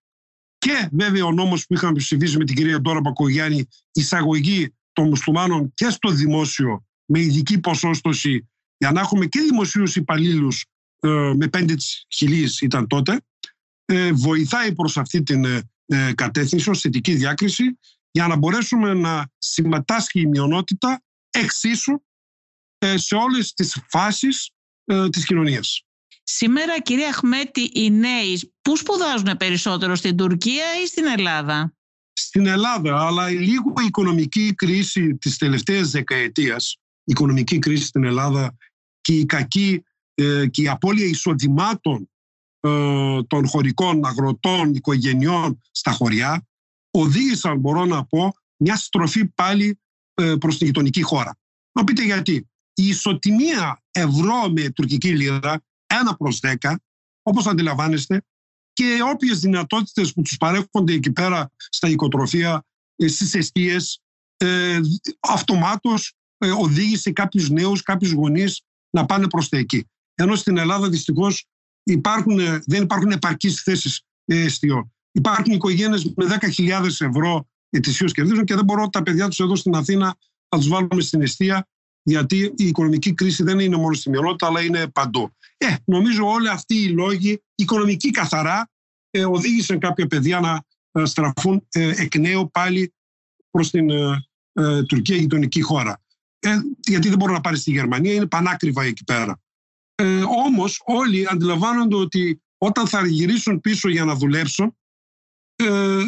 Και βέβαια ο νόμος που είχαμε ψηφίσει με την κυρία Ντόρα Πακογιάννη, εισαγωγή των μουσουλμάνων και στο δημόσιο με ειδική ποσόστοση για να έχουμε και δημοσίους υπαλλήλους ε, με πέντε χιλίες ήταν τότε, ε, βοηθάει προς αυτή την ε, κατεύθυνση ως θετική διάκριση για να μπορέσουμε να συμμετάσχει η μειονότητα εξίσου σε όλες τις φάσεις της κοινωνίας. Σήμερα, κυρία Αχμέτη, οι νέοι πού σπουδάζουν περισσότερο, στην Τουρκία ή στην Ελλάδα; Στην Ελλάδα, αλλά λίγο η οικονομική κρίση της τελευταίας δεκαετίας, η οικονομική κρίση στην Ελλάδα και η κακή ε, και η απώλεια εισοδημάτων ε, των χωρικών αγροτών, οικογενειών στα χωριά οδήγησαν, μπορώ να πω, μια στροφή πάλι ε, προς την γειτονική χώρα. Να πείτε γιατί. Η ισοτιμία ευρώ με τουρκική λίρα, 1 προς 10, όπως αντιλαμβάνεστε, και όποιες δυνατότητες που τους παρέχονται εκεί πέρα στα οικοτροφία, στις αιστείες, ε, αυτομάτως οδήγησε κάποιους νέους, κάποιους γονείς να πάνε προς τα εκεί. Ενώ στην Ελλάδα δυστυχώς δεν υπάρχουν επαρκείς θέσεις εστιών. Υπάρχουν οικογένειες με 10.000 ευρώ ετησίως κερδίζουν και δεν μπορώ τα παιδιά τους εδώ στην Αθήνα να τους βάλουμε στην αιστεία, γιατί η οικονομική κρίση δεν είναι μόνο στη μειονότητα, αλλά είναι παντού. Ε, νομίζω όλοι αυτοί οι λόγοι, οικονομικοί καθαρά, ε, οδήγησαν κάποια παιδιά να ε, στραφούν ε, εκ νέου πάλι προς την ε, ε, Τουρκία, γειτονική χώρα. Ε, γιατί δεν μπορούν να πάρει στη Γερμανία, είναι πανάκριβα εκεί πέρα. Ε, όμως όλοι αντιλαμβάνονται ότι όταν θα γυρίσουν πίσω για να δουλέψουν, ε,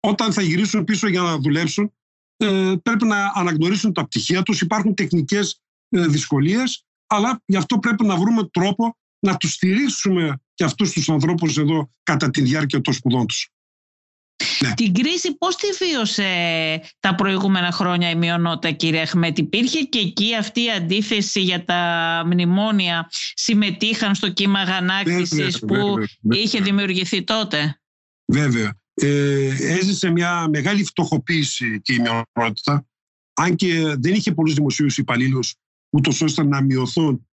όταν θα γυρίσουν πίσω για να δουλέψουν, ε, πρέπει να αναγνωρίσουν τα πτυχία τους. Υπάρχουν τεχνικές ε, δυσκολίες, αλλά γι' αυτό πρέπει να βρούμε τρόπο να τους στηρίξουμε και αυτούς τους ανθρώπους εδώ κατά τη διάρκεια των σπουδών τους. Ναι. Την κρίση πώς τη βίωσε τα προηγούμενα χρόνια η μειονότητα κύριε Αχμέτ; Υπήρχε και εκεί αυτή η αντίθεση για τα μνημόνια; Συμμετείχαν στο κύμα γανάκτησης που είχε δημιουργηθεί τότε; Βέβαια. Ε, έζησε μια μεγάλη φτωχοποίηση και η μειονότητα αν και δεν είχε πολλούς δημοσίους υπαλλήλους ούτως ώστε να μειωθούν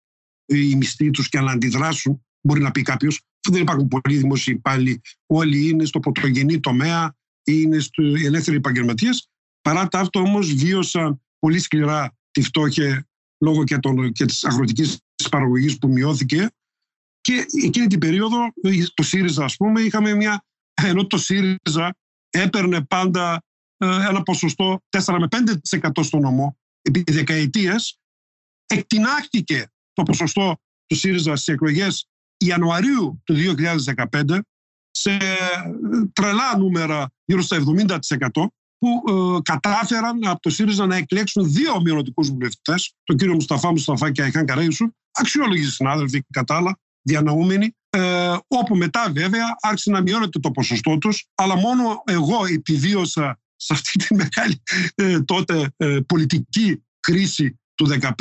οι μισθοί τους και να αντιδράσουν μπορεί να πει κάποιος δεν υπάρχουν πολλοί δημόσιοι υπάλληλοι. Όλοι είναι στο πρωτογενή τομέα ή είναι στο ελεύθεροι επαγγελματίες. Παρά τα αυτό όμως βίωσαν πολύ σκληρά τη φτώχεια λόγω και, των, και της αγροτικής παραγωγής που μειώθηκε και εκείνη την περίοδο το ΣΥΡΙΖΑ ας πούμε είχαμε μια ενώ το ΣΥΡΙΖΑ έπαιρνε πάντα ε, ένα ποσοστό 4 με 5% στο νομό επί δεκαετίες. Εκτινάχτηκε το ποσοστό του ΣΥΡΙΖΑ στις εκλογές Ιανουαρίου του 2015 σε τρελά νούμερα γύρω στα 70% που ε, κατάφεραν από το ΣΥΡΙΖΑ να εκλέξουν δύο μειονοτικούς βουλευτές, τον κύριο Μουσταφά Μουσταφά και Αϊχάν Καρέιουσου, αξιόλογοι συνάδελφοι κατά άλλα, διανοούμενοι, ε, όπου μετά βέβαια άρχισε να μειώνεται το ποσοστό τους, αλλά μόνο εγώ επιβίωσα σε αυτή τη μεγάλη ε, τότε ε, πολιτική κρίση του 2015,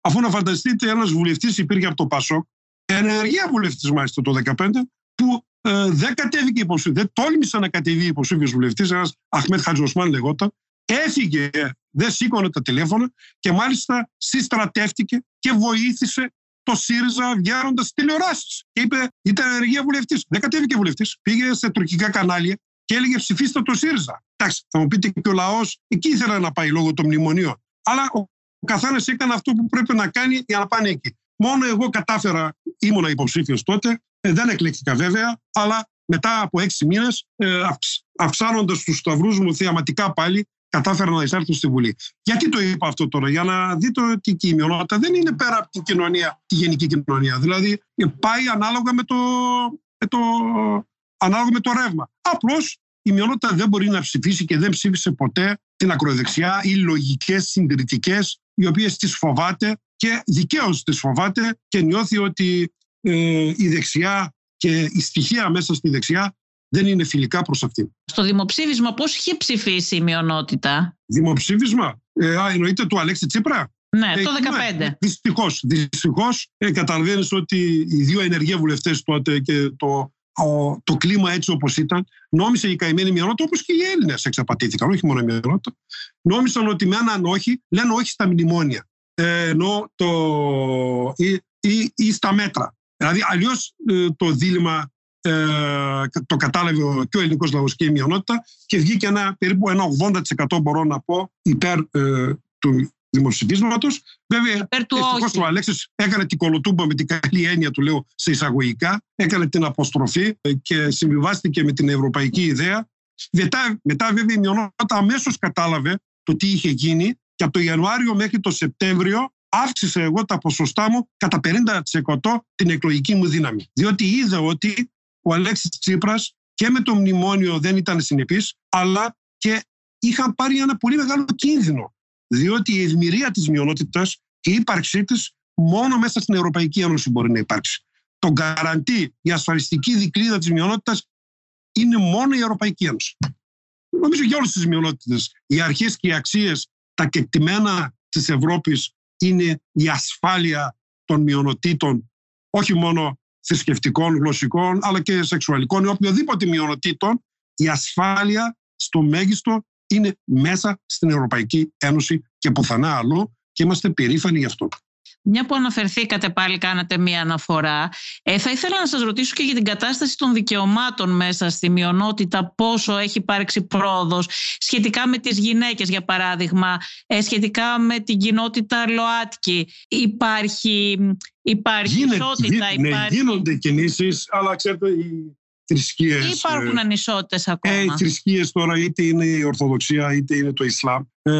αφού να φανταστείτε ένας βουλευτής υπήρχε από το ΠΑΣΟΚ, ενεργεία βουλευτής μάλιστα το 2015, που ε, δεν κατέβηκε υποψήφιο, δεν τόλμησε να κατεβεί υποψήφιος βουλευτής. Ένας Αχμέτ Χατζοσμάν λεγόταν. Έφυγε, δεν σήκωνε τα τηλέφωνα και μάλιστα συστρατεύτηκε και βοήθησε το ΣΥΡΙΖΑ βγαίνοντας τηλεοράσεις. Και είπε: Ήταν ενεργεία βουλευτής. Δεν κατέβηκε βουλευτής. Πήγε σε τουρκικά κανάλια και έλεγε ψηφίστε το ΣΥΡΙΖΑ. Εντάξει, θα μου πείτε και ο λαός εκεί ήθελε να πάει λόγω των μνημονίων. Αλλά ο καθένας έκανε αυτό που πρέπει να κάνει για να πάνε εκεί. Μόνο εγώ κατάφερα, ήμουνα υποψήφιος τότε, ε, δεν εκλέχθηκα βέβαια, αλλά μετά από έξι μήνες, ε, αυξάνοντα τους σταυρούς μου θεαματικά πάλι, κατάφερα να εισέλθω στη Βουλή. Γιατί το είπα αυτό τώρα, για να δείτε ότι η κοινωνία δεν είναι πέρα από την κοινωνία, τη γενική κοινωνία. Δηλαδή, πάει ανάλογα με το, με το, ανάλογα με το ρεύμα. Απλώς η μειονότητα δεν μπορεί να ψηφίσει και δεν ψήφισε ποτέ την ακροδεξιά ή λογικές συντηρητικές, οι οποίες τις φοβάται και δικαίως τις φοβάται και νιώθει ότι ε, η δεξιά και η στοιχεία μέσα στη δεξιά δεν είναι φιλικά προς αυτήν. Στο δημοψήφισμα πώς είχε ψηφίσει η μειονότητα; Δημοψήφισμα, ε, α, εννοείται του Αλέξη Τσίπρα; Ναι, το 2015. Δυστυχώς. Δυστυχώς ε, καταλαβαίνεις ότι οι δύο ενεργοί βουλευτές τότε και το, το κλίμα έτσι όπως ήταν, νόμισε η καημένη μειονότητα όπως και οι Έλληνες εξαπατήθηκαν, όχι μόνο η μειονότητα. Νόμισαν ότι με έναν όχι, λένε όχι στα μνημόνια. Ε, ενώ το, ή, ή, ή στα μέτρα. Δηλαδή, αλλιώς ε, το δίλημα ε, το κατάλαβε και ο ελληνικός λαός και η μειονότητα και βγήκε ένα, περίπου ένα 80% μπορώ να πω υπέρ ε, του δημοψηφίσματος. Βέβαια, ευτυχώς ο Αλέξης έκανε την κολοτούμπα με την καλή έννοια του λέω σε εισαγωγικά, έκανε την αποστροφή και συμβιβάστηκε με την ευρωπαϊκή ιδέα. Μετά, μετά βέβαια η μειονότητα αμέσως κατάλαβε το τι είχε γίνει και από το Ιανουάριο μέχρι το Σεπτέμβριο αύξησε εγώ τα ποσοστά μου κατά 50% την εκλογική μου δύναμη. Διότι είδε ότι ο Αλέξης Τσίπρας και με το μνημόνιο δεν ήταν συνεπής, αλλά και είχαν πάρει ένα πολύ μεγάλο κίνδυνο. Διότι η ευημερία της μειονότητας και η ύπαρξή της μόνο μέσα στην Ευρωπαϊκή Ένωση μπορεί να υπάρξει. Το καραντί, η ασφαλιστική δικλίδα της μειονότητας είναι μόνο η Ευρωπαϊκή Ένωση. Νομίζω για όλες τις μειονότητες. Οι αρχές και οι αξίες, τα κεκτημένα της Ευρώπης είναι η ασφάλεια των μειονοτήτων, όχι μόνο θρησκευτικών, γλωσσικών, αλλά και σεξουαλικών ή οποιοδήποτε μειονοτήτων, η ασφάλεια στο μέγιστο είναι μέσα στην Ευρωπαϊκή Ένωση και πουθενά αλλού και είμαστε περήφανοι γι' αυτό. Μια που αναφερθήκατε πάλι, κάνατε μία αναφορά. Ε, θα ήθελα να σας ρωτήσω και για την κατάσταση των δικαιωμάτων μέσα στη μειονότητα, πόσο έχει υπάρξει πρόοδος σχετικά με τις γυναίκες, για παράδειγμα, ε, σχετικά με την κοινότητα ΛΟΑΤΚΙ. Υπάρχει, υπάρχει Γίνεται, ισότητα, ναι, υπάρχει... γίνονται κινήσεις, αλλά ξέρετε, η θρησκείες. Υπάρχουν ε, ανισότητες ακόμα; Ε, οι θρησκείες τώρα είτε είναι η Ορθοδοξία είτε είναι το Ισλάμ ε,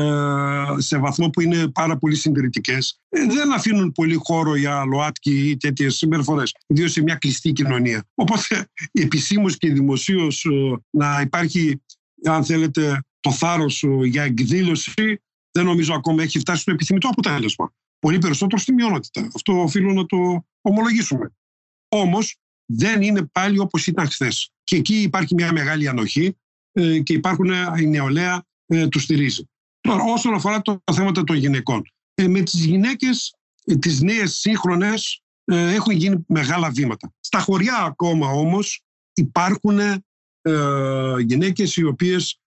σε βαθμό που είναι πάρα πολύ συντηρητικές. Ε, δεν αφήνουν πολύ χώρο για ΛΟΑΤΚΙ ή τέτοιες συμπεριφορές, ιδίως σε μια κλειστή κοινωνία. Οπότε επισήμως και δημοσίως ε, να υπάρχει, αν θέλετε, το θάρρος ε, για εκδήλωση, δεν νομίζω ακόμα έχει φτάσει στο επιθυμητό αποτέλεσμα. Πολύ περισσότερο στη μειονότητα. Αυτό οφείλω να το ομολογήσουμε. Όμως δεν είναι πάλι όπως ήταν χθες. Και εκεί υπάρχει μια μεγάλη ανοχή ε, και υπάρχουν ε, η νεολαία ε, του στηρίζει. Τώρα, όσον αφορά το, το θέμα των γυναικών. με τις γυναίκες, τις νέες σύγχρονες, έχουν γίνει μεγάλα βήματα. Στα χωριά ακόμα όμως υπάρχουν ε, γυναίκες οι οποίες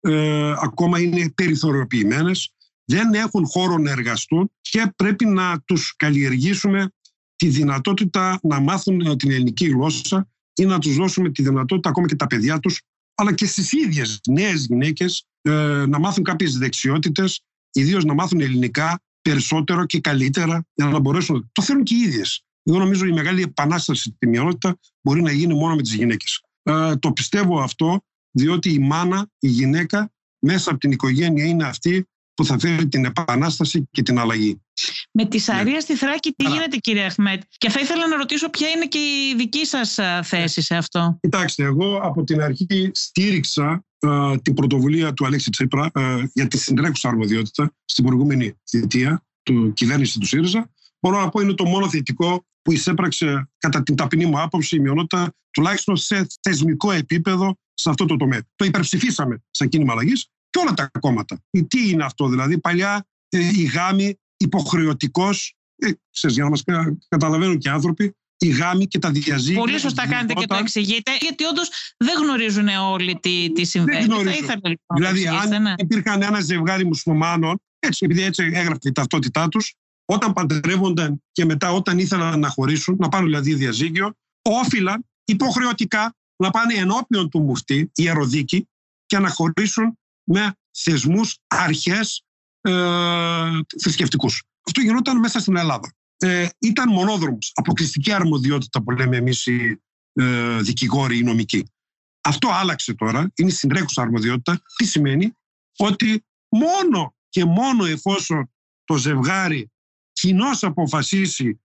ακόμα είναι περιθωριοποιημένες, δεν έχουν χώρο να εργαστούν και πρέπει να τους καλλιεργήσουμε τη δυνατότητα να μάθουν ε, την ελληνική γλώσσα ή να τους δώσουμε τη δυνατότητα ακόμα και τα παιδιά τους αλλά και στις ίδιες νέες γυναίκες ε, να μάθουν κάποιες δεξιότητες ιδίως να μάθουν ελληνικά περισσότερο και καλύτερα για να μπορέσουν. Το θέλουν και οι ίδιες. Εγώ νομίζω η μεγάλη επανάσταση στη μειονότητα μπορεί να γίνει μόνο με τις γυναίκες. Ε, το πιστεύω αυτό διότι η μάνα, η γυναίκα μέσα από την οικογένεια είναι αυτή που θα φέρει την επανάσταση και την αλλαγή. Με τη Σαρία ναι. στη Θράκη τι γίνεται κύριε Αχμέτ; Και θα ήθελα να ρωτήσω ποια είναι και η δική σας θέση σε αυτό. Κοιτάξτε, εγώ από την αρχή στήριξα την πρωτοβουλία του Αλέξη Τσίπρα για τη συντρέχουσα αρμοδιότητα στην προηγούμενη θητεία του κυβέρνηση του ΣΥΡΙΖΑ. Μπορώ να πω είναι το μόνο θετικό που εισέπραξε κατά την ταπεινή μου άποψη η μειονότητα τουλάχιστον σε θεσμικό επίπεδο σε αυτό το τομέα. Το υπερψηφίσαμε σαν κίνημα αλλαγής και όλα τα κόμματα. Τι είναι αυτό δηλαδή, παλιά ε, η γάμη υποχρεωτικός, ε, για να μας καταλαβαίνουν και άνθρωποι, η γάμη και τα διαζύγια. Πολύ σωστά κάνετε και το εξηγείτε, γιατί όντως δεν γνωρίζουν όλοι τι, τι συμβαίνει. Δεν ήθελα, λοιπόν, δηλαδή, αν ναι. υπήρχαν ένα ζευγάρι μουσουλμάνων, έτσι, επειδή έτσι έγραφε η ταυτότητά τους, όταν παντρεύονταν και μετά όταν ήθελαν να χωρίσουν, να πάνε δηλαδή διαζύγιο, όφυλαν υποχρεωτικά να πάνε ενώπιον του μουφτή, ιεροδίκη, και να χωρίσουν με θεσμούς, αρχές ε, θρησκευτικούς. Αυτό γινόταν μέσα στην Ελλάδα. Ε, ήταν μονόδρομος, αποκλειστική αρμοδιότητα που λέμε εμείς οι ε, δικηγόροι, οι νομικοί. Αυτό άλλαξε τώρα, είναι συντρέχουσα αρμοδιότητα. Τι σημαίνει; Ότι μόνο και μόνο εφόσον το ζευγάρι κοινώς αποφασίσει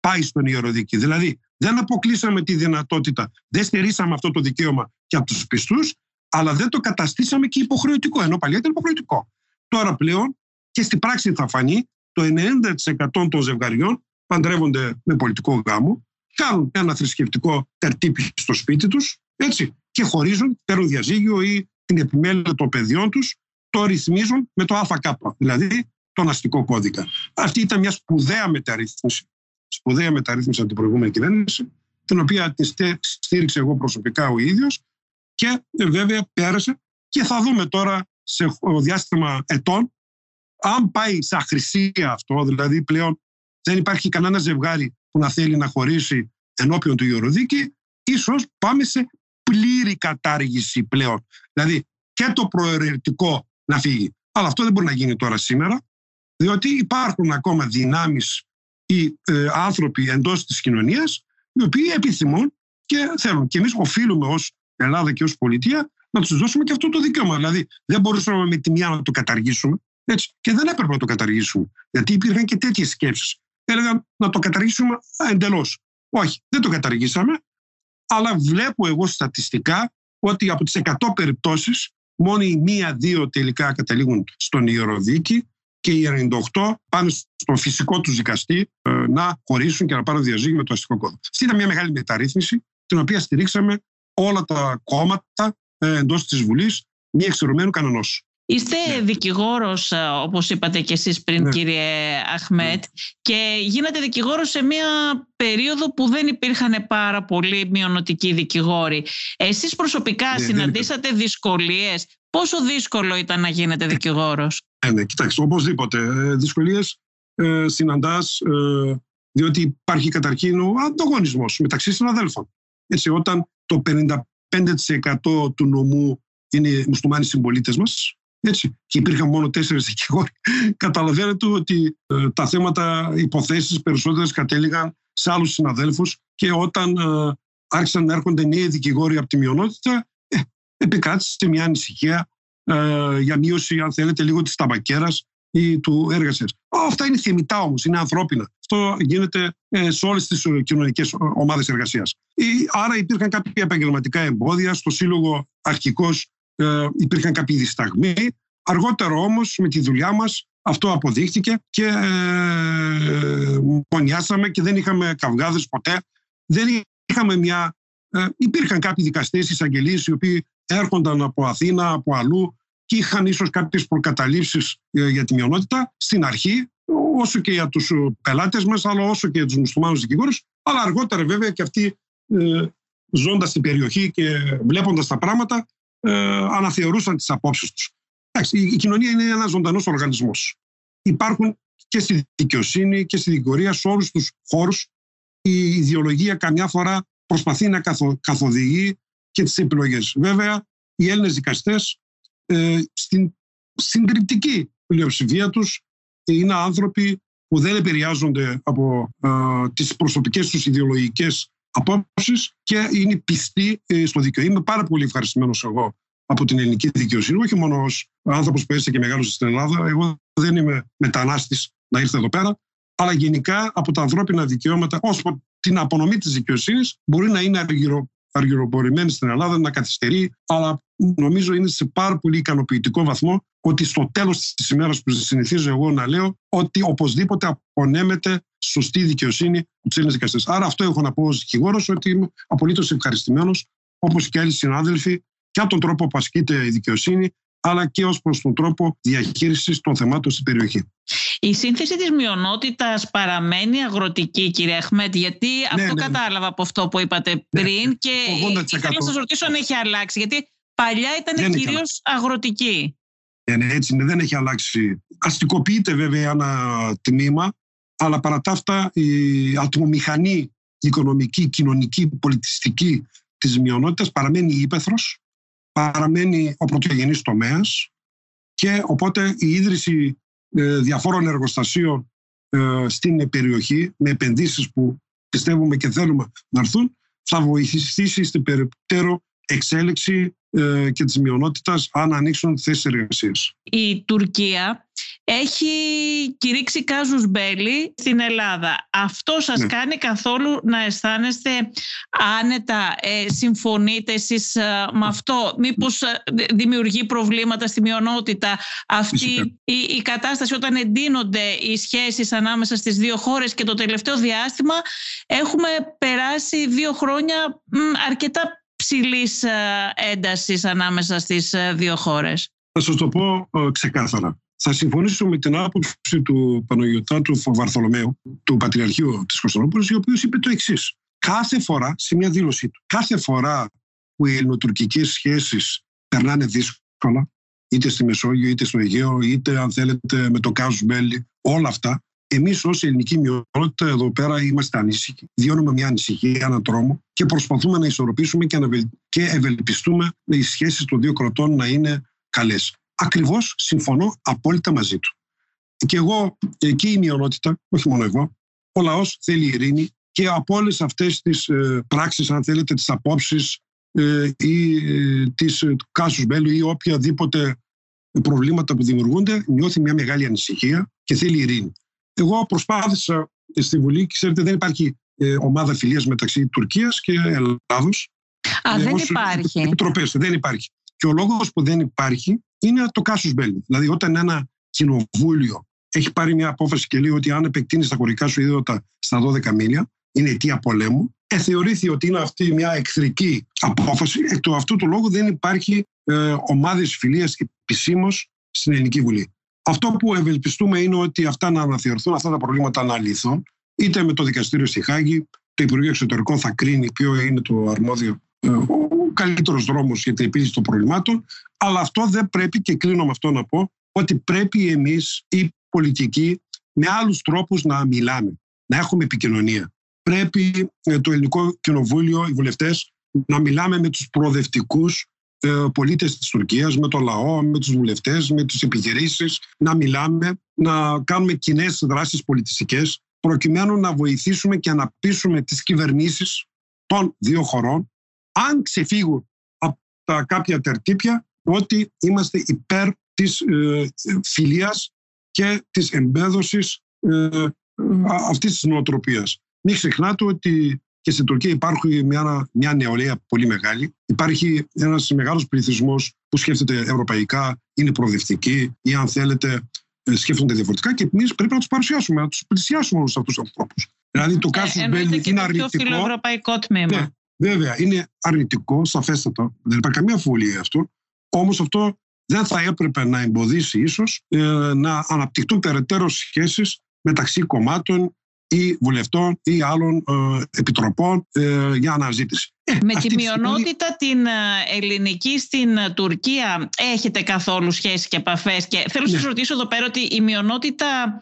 πάει στον ιεροδίκη. Δηλαδή δεν αποκλείσαμε τη δυνατότητα, δεν στερήσαμε αυτό το δικαίωμα και από τους πιστούς, αλλά δεν το καταστήσαμε και υποχρεωτικό, ενώ παλιά ήταν υποχρεωτικό. Τώρα πλέον και στην πράξη θα φανεί το 90% των ζευγαριών παντρεύονται με πολιτικό γάμο, κάνουν ένα θρησκευτικό τερτύπη στο σπίτι τους έτσι, και χωρίζουν, παίρνουν διαζύγιο ή την επιμέλεια των παιδιών τους, το ρυθμίζουν με το ΑΚ. Δηλαδή τον αστικό κώδικα. Αυτή ήταν μια σπουδαία μεταρρύθμιση, σπουδαία μεταρρύθμιση από την προηγούμενη κυβέρνηση, την οποία τη στήριξε εγώ προσωπικά ο ίδιος και ε, βέβαια πέρασε και θα δούμε τώρα σε διάστημα ετών αν πάει σαν χρυσία αυτό, δηλαδή πλέον δεν υπάρχει κανένα ζευγάρι που να θέλει να χωρίσει ενώπιον του Ιεροδίκη, ίσως πάμε σε πλήρη κατάργηση πλέον. Δηλαδή και το προαιρετικό να φύγει. Αλλά αυτό δεν μπορεί να γίνει τώρα σήμερα, διότι υπάρχουν ακόμα δυνάμεις ή ε, άνθρωποι εντός της κοινωνίας οι οποίοι επιθυμούν και θέλουν. Και εμείς οφείλουμε ως Ελλάδα και ως πολιτεία να τους δώσουμε και αυτό το δικαίωμα. Δηλαδή δεν μπορούσαμε με τη μία να το καταργήσουμε έτσι, και δεν έπρεπε να το καταργήσουμε. Γιατί υπήρχαν και τέτοιες σκέψεις. Έλεγαν να το καταργήσουμε εντελώς. Όχι, δεν το καταργήσαμε, αλλά βλέπω εγώ στατιστικά ότι από τις 100 περιπτώσεις μόνο οι μία-δύο τελικά καταλήγουν στον Ιεροδίκη και οι 98 πάνε στο φυσικό τους δικαστή ε, να χωρίσουν και να πάρουν διαζύγιο με το αστικό κώδικα. Αυτή ήταν μια μεγάλη μεταρρύθμιση, την οποία στηρίξαμε όλα τα κόμματα ε, εντός της Βουλής, μη εξαιρουμένου κανενό. Είστε ναι. δικηγόρος, ε, όπως είπατε και εσείς πριν ναι. κύριε Αχμέτ ναι. και γίνατε δικηγόρος σε μια περίοδο που δεν υπήρχαν πάρα πολλοί μειονοτικοί δικηγόροι. Εσείς προσωπικά ναι, συναντήσατε δυσκολίες. Πόσο δύσκολο ήταν να γίνετε δικηγόρος; Ναι, ναι, κοιτάξτε, οπωσδήποτε. Ε, δυσκολίες ε, συναντάς, ε, διότι υπάρχει καταρχήν ο ανταγωνισμός μεταξύ συναδέλφων. Έτσι, όταν το 55% του νομού είναι οι μουσουλμάνοι συμπολίτες μας, έτσι. Και υπήρχαν μόνο τέσσερις δικηγόροι. Καταλαβαίνετε ότι ε, τα θέματα, υποθέσεις περισσότερες κατέληγαν σε άλλους συναδέλφους και όταν ε, άρχισαν να έρχονται νέοι δικηγόροι από τη μειονότητα, ε, επικράτησε μια ανησυχία ε, για μείωση, αν θέλετε, λίγο της ταμπακέρας ή του έργασια. Αυτά είναι θεμητά όμως, είναι ανθρώπινα. Αυτό γίνεται ε, σε όλες τις κοινωνικές ομάδες εργασίας. Άρα υπήρχαν κάποια επαγγελματικά εμπόδια. Στο Σύλλογο αρχικώ ε, υπήρχαν κάποιοι δισταγμοί. Αργότερα όμως με τη δουλειά μας αυτό αποδείχτηκε και ε, πονιάσαμε και δεν είχαμε καυγάδες ποτέ. Δεν είχαμε μια... Ε, υπήρχαν κάποιοι δικαστές, εισαγγελίες οι οποίοι έρχονταν από Αθήνα, από αλλού και είχαν ίσως κάποιες προκαταλήψεις ε, για τη μειονότητα στην αρχή όσο και για τους πελάτες μας αλλά όσο και για τους μουσουλμάνους δικηγόρους αλλά αργότερα βέβαια και αυτοί ε, ζώντας στην περιοχή και βλέποντας τα πράγματα ε, αναθεωρούσαν τις απόψεις τους. η, κοινωνία είναι ένας ζωντανός οργανισμός. Υπάρχουν και στη δικαιοσύνη και στη δικαιωρία σε όλους τους χώρους η ιδεολογία καμιά φορά προσπαθεί να καθο, καθοδηγεί και τις επιλογές. Βέβαια, οι Έλληνες δικαστές ε, στην συντριπτική πλειοψηφία τους είναι άνθρωποι που δεν επηρεάζονται από ε, τις προσωπικές τους ιδεολογικές απόψεις και είναι πιστή ε, στο δίκαιο. Είμαι πάρα πολύ ευχαριστημένος εγώ από την ελληνική δικαιοσύνη, όχι μόνο ως άνθρωπος που έζησε και μεγάλωσε στην Ελλάδα. Εγώ δεν είμαι μετανάστης να ήρθα εδώ πέρα, αλλά γενικά από τα ανθρώπινα δικαιώματα, ως την απονομή της δικαιοσύνης, μπορεί να είναι αργυρο, αργυροπορημένη στην Ελλάδα, να καθυστερεί, αλλά νομίζω είναι σε πάρα πολύ ικανοποιητικό βαθμό ότι στο τέλος της ημέρας που συνηθίζω εγώ να λέω ότι οπωσδήποτε απονέμεται σωστή δικαιοσύνη από τους Έλληνες δικαστές. Άρα αυτό έχω να πω ως δικηγόρος ότι είμαι απολύτως ευχαριστημένος, όπως και άλλοι συνάδελφοι, και από τον τρόπο που ασκείται η δικαιοσύνη, αλλά και ως προς τον τρόπο διαχείρισης των θεμάτων στην περιοχή. Η σύνθεση της μειονότητας παραμένει αγροτική, κύριε Αχμέτ, γιατί ναι, αυτό ναι, ναι. κατάλαβα από αυτό που είπατε ναι, πριν ναι, και ήθελα να σας ρωτήσω αν έχει αλλάξει, γιατί παλιά ήταν κυρίως αγροτική. Ναι, έτσι είναι, δεν έχει αλλάξει. Αστικοποιείται βέβαια ένα τμήμα, αλλά παρά τα αυτά η ατμομηχανή οικονομική, κοινωνική, πολιτιστική της μειονότητας παραμένει ύπεθρος, παραμένει ο πρωτογενής τομέας και οπότε η ίδρυση ε, διαφόρων εργοστασίων ε, στην περιοχή με επενδύσεις που πιστεύουμε και θέλουμε να έρθουν θα βοηθήσει στην περαιτέρω εξέλιξη ε, και της μειονότητας αν ανοίξουν θέσεις εργασίας. Η Τουρκία έχει κηρύξει κάζους μπέλη στην Ελλάδα. Αυτό σας ναι. κάνει καθόλου να αισθάνεστε άνετα, ε, συμφωνείτε εσείς ε, με αυτό, μήπως ε, δημιουργεί προβλήματα στη μειονότητα αυτή η, η, κατάσταση όταν εντείνονται οι σχέσεις ανάμεσα στις δύο χώρες και το τελευταίο διάστημα; Έχουμε περάσει δύο χρόνια αρκετά ψηλής έντασης ανάμεσα στις δύο χώρες. Θα σας το πω ξεκάθαρα θα συμφωνήσω με την άποψη του Παναγιωτάτου Βαρθολομαίου, του Πατριαρχείου της Κωνσταντινούπολης, ο οποίος είπε το εξής. Κάθε φορά, σε μια δήλωσή του, κάθε φορά που οι ελληνοτουρκικές σχέσεις περνάνε δύσκολα, είτε στη Μεσόγειο, είτε στο Αιγαίο, είτε αν θέλετε με το Κάζου Μπέλι, όλα αυτά, εμείς ως ελληνική μειονότητα εδώ πέρα είμαστε ανήσυχοι. Βιώνουμε μια ανησυχία, έναν τρόμο και προσπαθούμε να ισορροπήσουμε και, να και ευελπιστούμε οι σχέσεις των δύο κρατών να είναι καλές. Ακριβώς συμφωνώ απόλυτα μαζί του. Και εγώ, εκεί η μειονότητα, όχι μόνο εγώ, ο λαός θέλει ειρήνη και από όλες αυτές τις ε, πράξεις, αν θέλετε, τις απόψεις ε, ή ε, τις ε, κάσους μέλου ή οποιαδήποτε προβλήματα που δημιουργούνται, νιώθει μια μεγάλη ανησυχία και θέλει ειρήνη. Εγώ προσπάθησα στη Βουλή, ξέρετε, δεν υπάρχει ε, ομάδα φιλίας μεταξύ Τουρκίας και Ελλάδος. Α, δεν υπάρχει. Επιτροπές, δεν υπάρχει. Και ο λόγος που δεν υπάρχει είναι το κάσους μπέλι. Δηλαδή όταν ένα κοινοβούλιο έχει πάρει μια απόφαση και λέει ότι αν επεκτείνεις τα χωρικά σου είδωτα στα 12 μίλια, είναι αιτία πολέμου, ε, θεωρήθη ότι είναι αυτή μια εχθρική απόφαση. Εκ του αυτού του λόγου δεν υπάρχει ε, ομάδες φιλίας επισήμως στην Ελληνική Βουλή. Αυτό που ευελπιστούμε είναι ότι αυτά να αναθεωρηθούν, αυτά τα προβλήματα να λυθούν, είτε με το δικαστήριο στη Χάγη, το Υπουργείο Εξωτερικών θα κρίνει ποιο είναι το αρμόδιο, ε, ο καλύτερος δρόμος για την επίλυση των προβλημάτων. Αλλά αυτό δεν πρέπει, και κλείνω με αυτό να πω, ότι πρέπει εμείς οι πολιτικοί με άλλους τρόπους να μιλάμε, να έχουμε επικοινωνία. Πρέπει ε, το Ελληνικό Κοινοβούλιο, οι βουλευτές, να μιλάμε με τους προοδευτικούς ε, πολίτες της Τουρκίας, με το λαό, με τους βουλευτές, με τις επιχειρήσεις, να μιλάμε, να κάνουμε κοινέ δράσεις πολιτιστικές, προκειμένου να βοηθήσουμε και να πείσουμε τις κυβερνήσεις των δύο χωρών, αν ξεφύγουν από τα κάποια τερτύπια, ότι είμαστε υπέρ της ε, φιλίας και της εμπέδωσης ε, αυτής της νοοτροπίας. Μην ξεχνάτε ότι και στην Τουρκία υπάρχει μια, μια νεολαία πολύ μεγάλη. Υπάρχει ένας μεγάλος πληθυσμός που σκέφτεται ευρωπαϊκά, είναι προοδευτική ή αν θέλετε ε, σκέφτονται διαφορετικά και εμείς πρέπει να τους παρουσιάσουμε, να τους πλησιάσουμε όλους αυτούς τους ανθρώπους. Δηλαδή το Κάσους ε, Μπέλη είναι αρνητικό. Είναι ευρωπαϊκό τμήμα. Ναι, βέβαια, είναι αρνητικό, σαφέστατα. Δεν υπάρχει καμία αφιβολία αυτό. Όμως αυτό δεν θα έπρεπε να εμποδίσει ίσως ε, να αναπτυχθούν περαιτέρω σχέσεις μεταξύ κομμάτων ή βουλευτών ή άλλων ε, επιτροπών ε, για αναζήτηση. Ε, Με τη μειονότητα την ελληνική στην Τουρκία έχετε καθόλου σχέση και επαφές και θέλω να ναι. σας ρωτήσω εδώ πέρα ότι η μειονότητα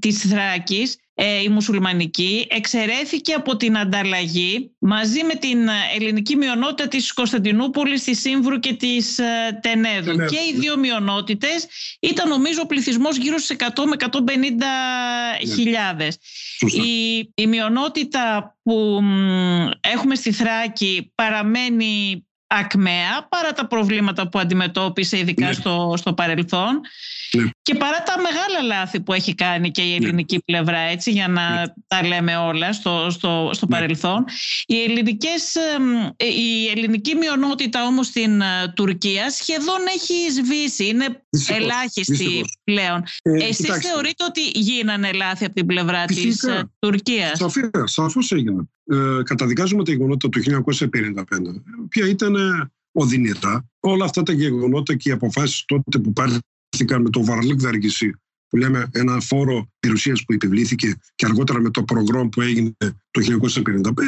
της Θράκης ε, η μουσουλμανική εξαιρέθηκε από την ανταλλαγή μαζί με την ελληνική μειονότητα της Κωνσταντινούπολης, της Σύμβρου και της ε, Τενέδου. Και οι δύο μειονότητες ήταν νομίζω ο πληθυσμός γύρω στις 100 με 150 χιλιάδες. Η, η μειονότητα που έχουμε στη Θράκη παραμένει ακμαία παρά τα προβλήματα που αντιμετώπισε ειδικά ναι. στο, στο παρελθόν ναι. και παρά τα μεγάλα λάθη που έχει κάνει και η ναι. ελληνική πλευρά έτσι για να τα λέμε όλα στο, στο, στο παρελθόν οι ελληνικές, η ελληνική μειονότητα όμως στην ε, Τουρκία σχεδόν έχει σβήσει είναι ελάχιστη πλέον ε, Εσείς θεωρείτε ότι γίνανε λάθη από την πλευρά Φυσικά. της ε, Τουρκίας; Σαφώς έγιναν ε, καταδικάζουμε τα γεγονότα του 1955, οποία ήταν οδυνηρά. Όλα αυτά τα γεγονότα και οι αποφάσεις τότε που πάρθηκαν με το Βαρλίκ Δαργισί, που λέμε ένα φόρο περιουσίας που επιβλήθηκε και αργότερα με το προγρόμ που έγινε το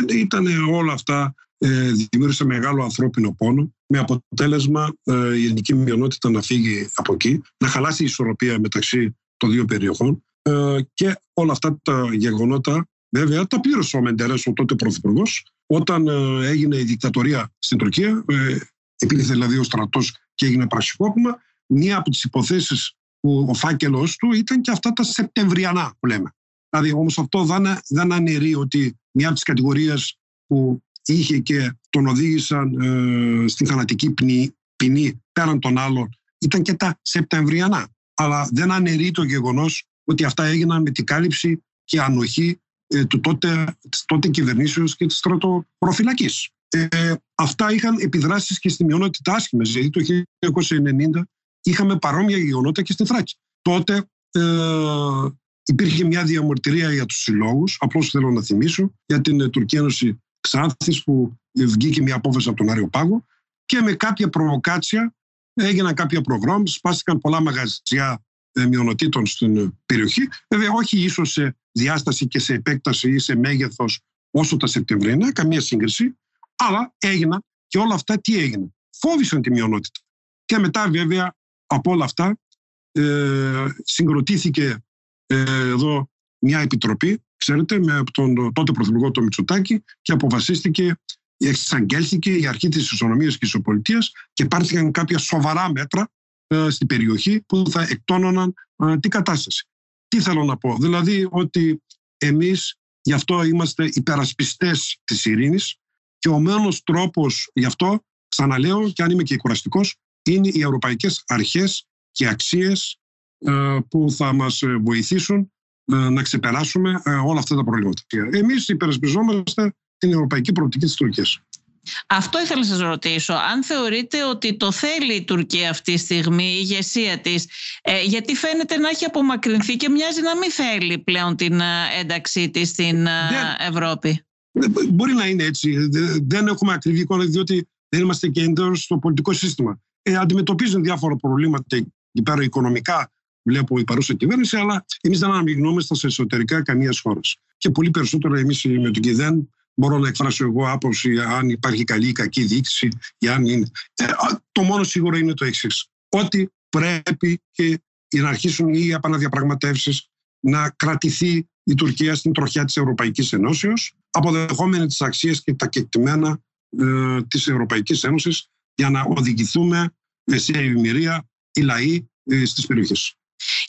1955, ήταν όλα αυτά ε, δημιούργησε μεγάλο ανθρώπινο πόνο με αποτέλεσμα ε, η ελληνική μειονότητα να φύγει από εκεί, να χαλάσει η ισορροπία μεταξύ των δύο περιοχών ε, και όλα αυτά τα γεγονότα Βέβαια, τα πλήρωσε ο Μεντέρε, ο τότε πρωθυπουργός, όταν ε, έγινε η δικτατορία στην Τουρκία, ε, επήλθε δηλαδή ο στρατός και έγινε πρασικόπημα. Μία από τις υποθέσεις που ο φάκελος του ήταν και αυτά τα Σεπτεμβριανά που λέμε. Δηλαδή, όμως αυτό δεν, δεν αναιρεί ότι μια από τις κατηγορίες που είχε και τον οδήγησαν ε, στην θανατική ποινή, ποινή πέραν των άλλων ήταν και τα Σεπτεμβριανά. Αλλά δεν αναιρεί το γεγονός ότι αυτά έγιναν με την κάλυψη και ανοχή ε, του τότε, της τότε κυβερνήσεως και της στρατοπροφυλακής. Ε, αυτά είχαν επιδράσεις και στη μειονότητα άσχημες. Δηλαδή το 1990 είχαμε παρόμοια γεγονότα και στη Θράκη. Τότε ε, υπήρχε μια διαμορτυρία για τους συλλόγους, απλώς θέλω να θυμίσω, για την ε, Τουρκία Ένωση Ξάνθης που βγήκε μια απόφαση από τον Άριο Πάγο και με κάποια προβοκάτσια έγιναν κάποια προγράμματα, σπάστηκαν πολλά μαγαζιά ε, μειονοτήτων στην περιοχή. Βέβαια, όχι ίσως σε διάσταση και σε επέκταση ή σε μέγεθος όσο τα Σεπτεμβρινά, καμία σύγκριση, αλλά έγιναν και όλα αυτά τι έγιναν. Φόβησαν τη μειονότητα. Και μετά, βέβαια, από όλα αυτά, ε, συγκροτήθηκε ε, εδώ μια επιτροπή, ξέρετε, με τον τότε Πρωθυπουργό τον Μητσοτάκη και αποφασίστηκε, εξαγγέλθηκε η αρχή της ισονομίας και της ισοπολιτείας και πάρθηκαν κάποια σοβαρά μέτρα ε, στην περιοχή που θα εκτόνωναν ε, την κατάσταση. Τι θέλω να πω, δηλαδή ότι εμείς γι' αυτό είμαστε υπερασπιστές της ειρήνης και ο μόνος τρόπος γι' αυτό, ξαναλέω και αν είμαι και κουραστικός, είναι οι ευρωπαϊκές αρχές και αξίες ε, που θα μας βοηθήσουν να ξεπεράσουμε όλα αυτά τα προβλήματα. Εμείς υπερασπιζόμαστε την ευρωπαϊκή προοπτική της Τουρκίας. Αυτό ήθελα να σας ρωτήσω. Αν θεωρείτε ότι το θέλει η Τουρκία αυτή τη στιγμή, η ηγεσία της, ε, γιατί φαίνεται να έχει απομακρυνθεί και μοιάζει να μην θέλει πλέον την ε, ένταξή της στην ε, Ευρώπη; Μπορεί να είναι έτσι. Δεν έχουμε ακριβή εικόνα, διότι δεν είμαστε και εντός στο πολιτικό σύστημα. Ε, αντιμετωπίζουν διάφορα προβλήματα εκεί πέρα οικονομικά, βλέπω η παρούσα κυβέρνηση, αλλά εμείς δεν αναμειγνώμαστε σε εσωτερικά καμία χώρας. Και πολύ περισσότερο εμείς με τον ΚΙΔΕΝ μπορώ να εκφράσω εγώ άποψη αν υπάρχει καλή ή κακή διοίκηση ή αν είναι. Ε, το μόνο σίγουρο είναι το εξής. Ότι πρέπει και να αρχίσουν οι επαναδιαπραγματεύσεις να κρατηθεί η Τουρκία στην τροχιά της Ευρωπαϊκής Ενώσεως αποδεχόμενη τις αξίες και τα κεκτημένα ε, της Ευρωπαϊκής Ένωσης για να οδηγηθούμε σε ευημερία οι λαοί ε, στις περιοχές.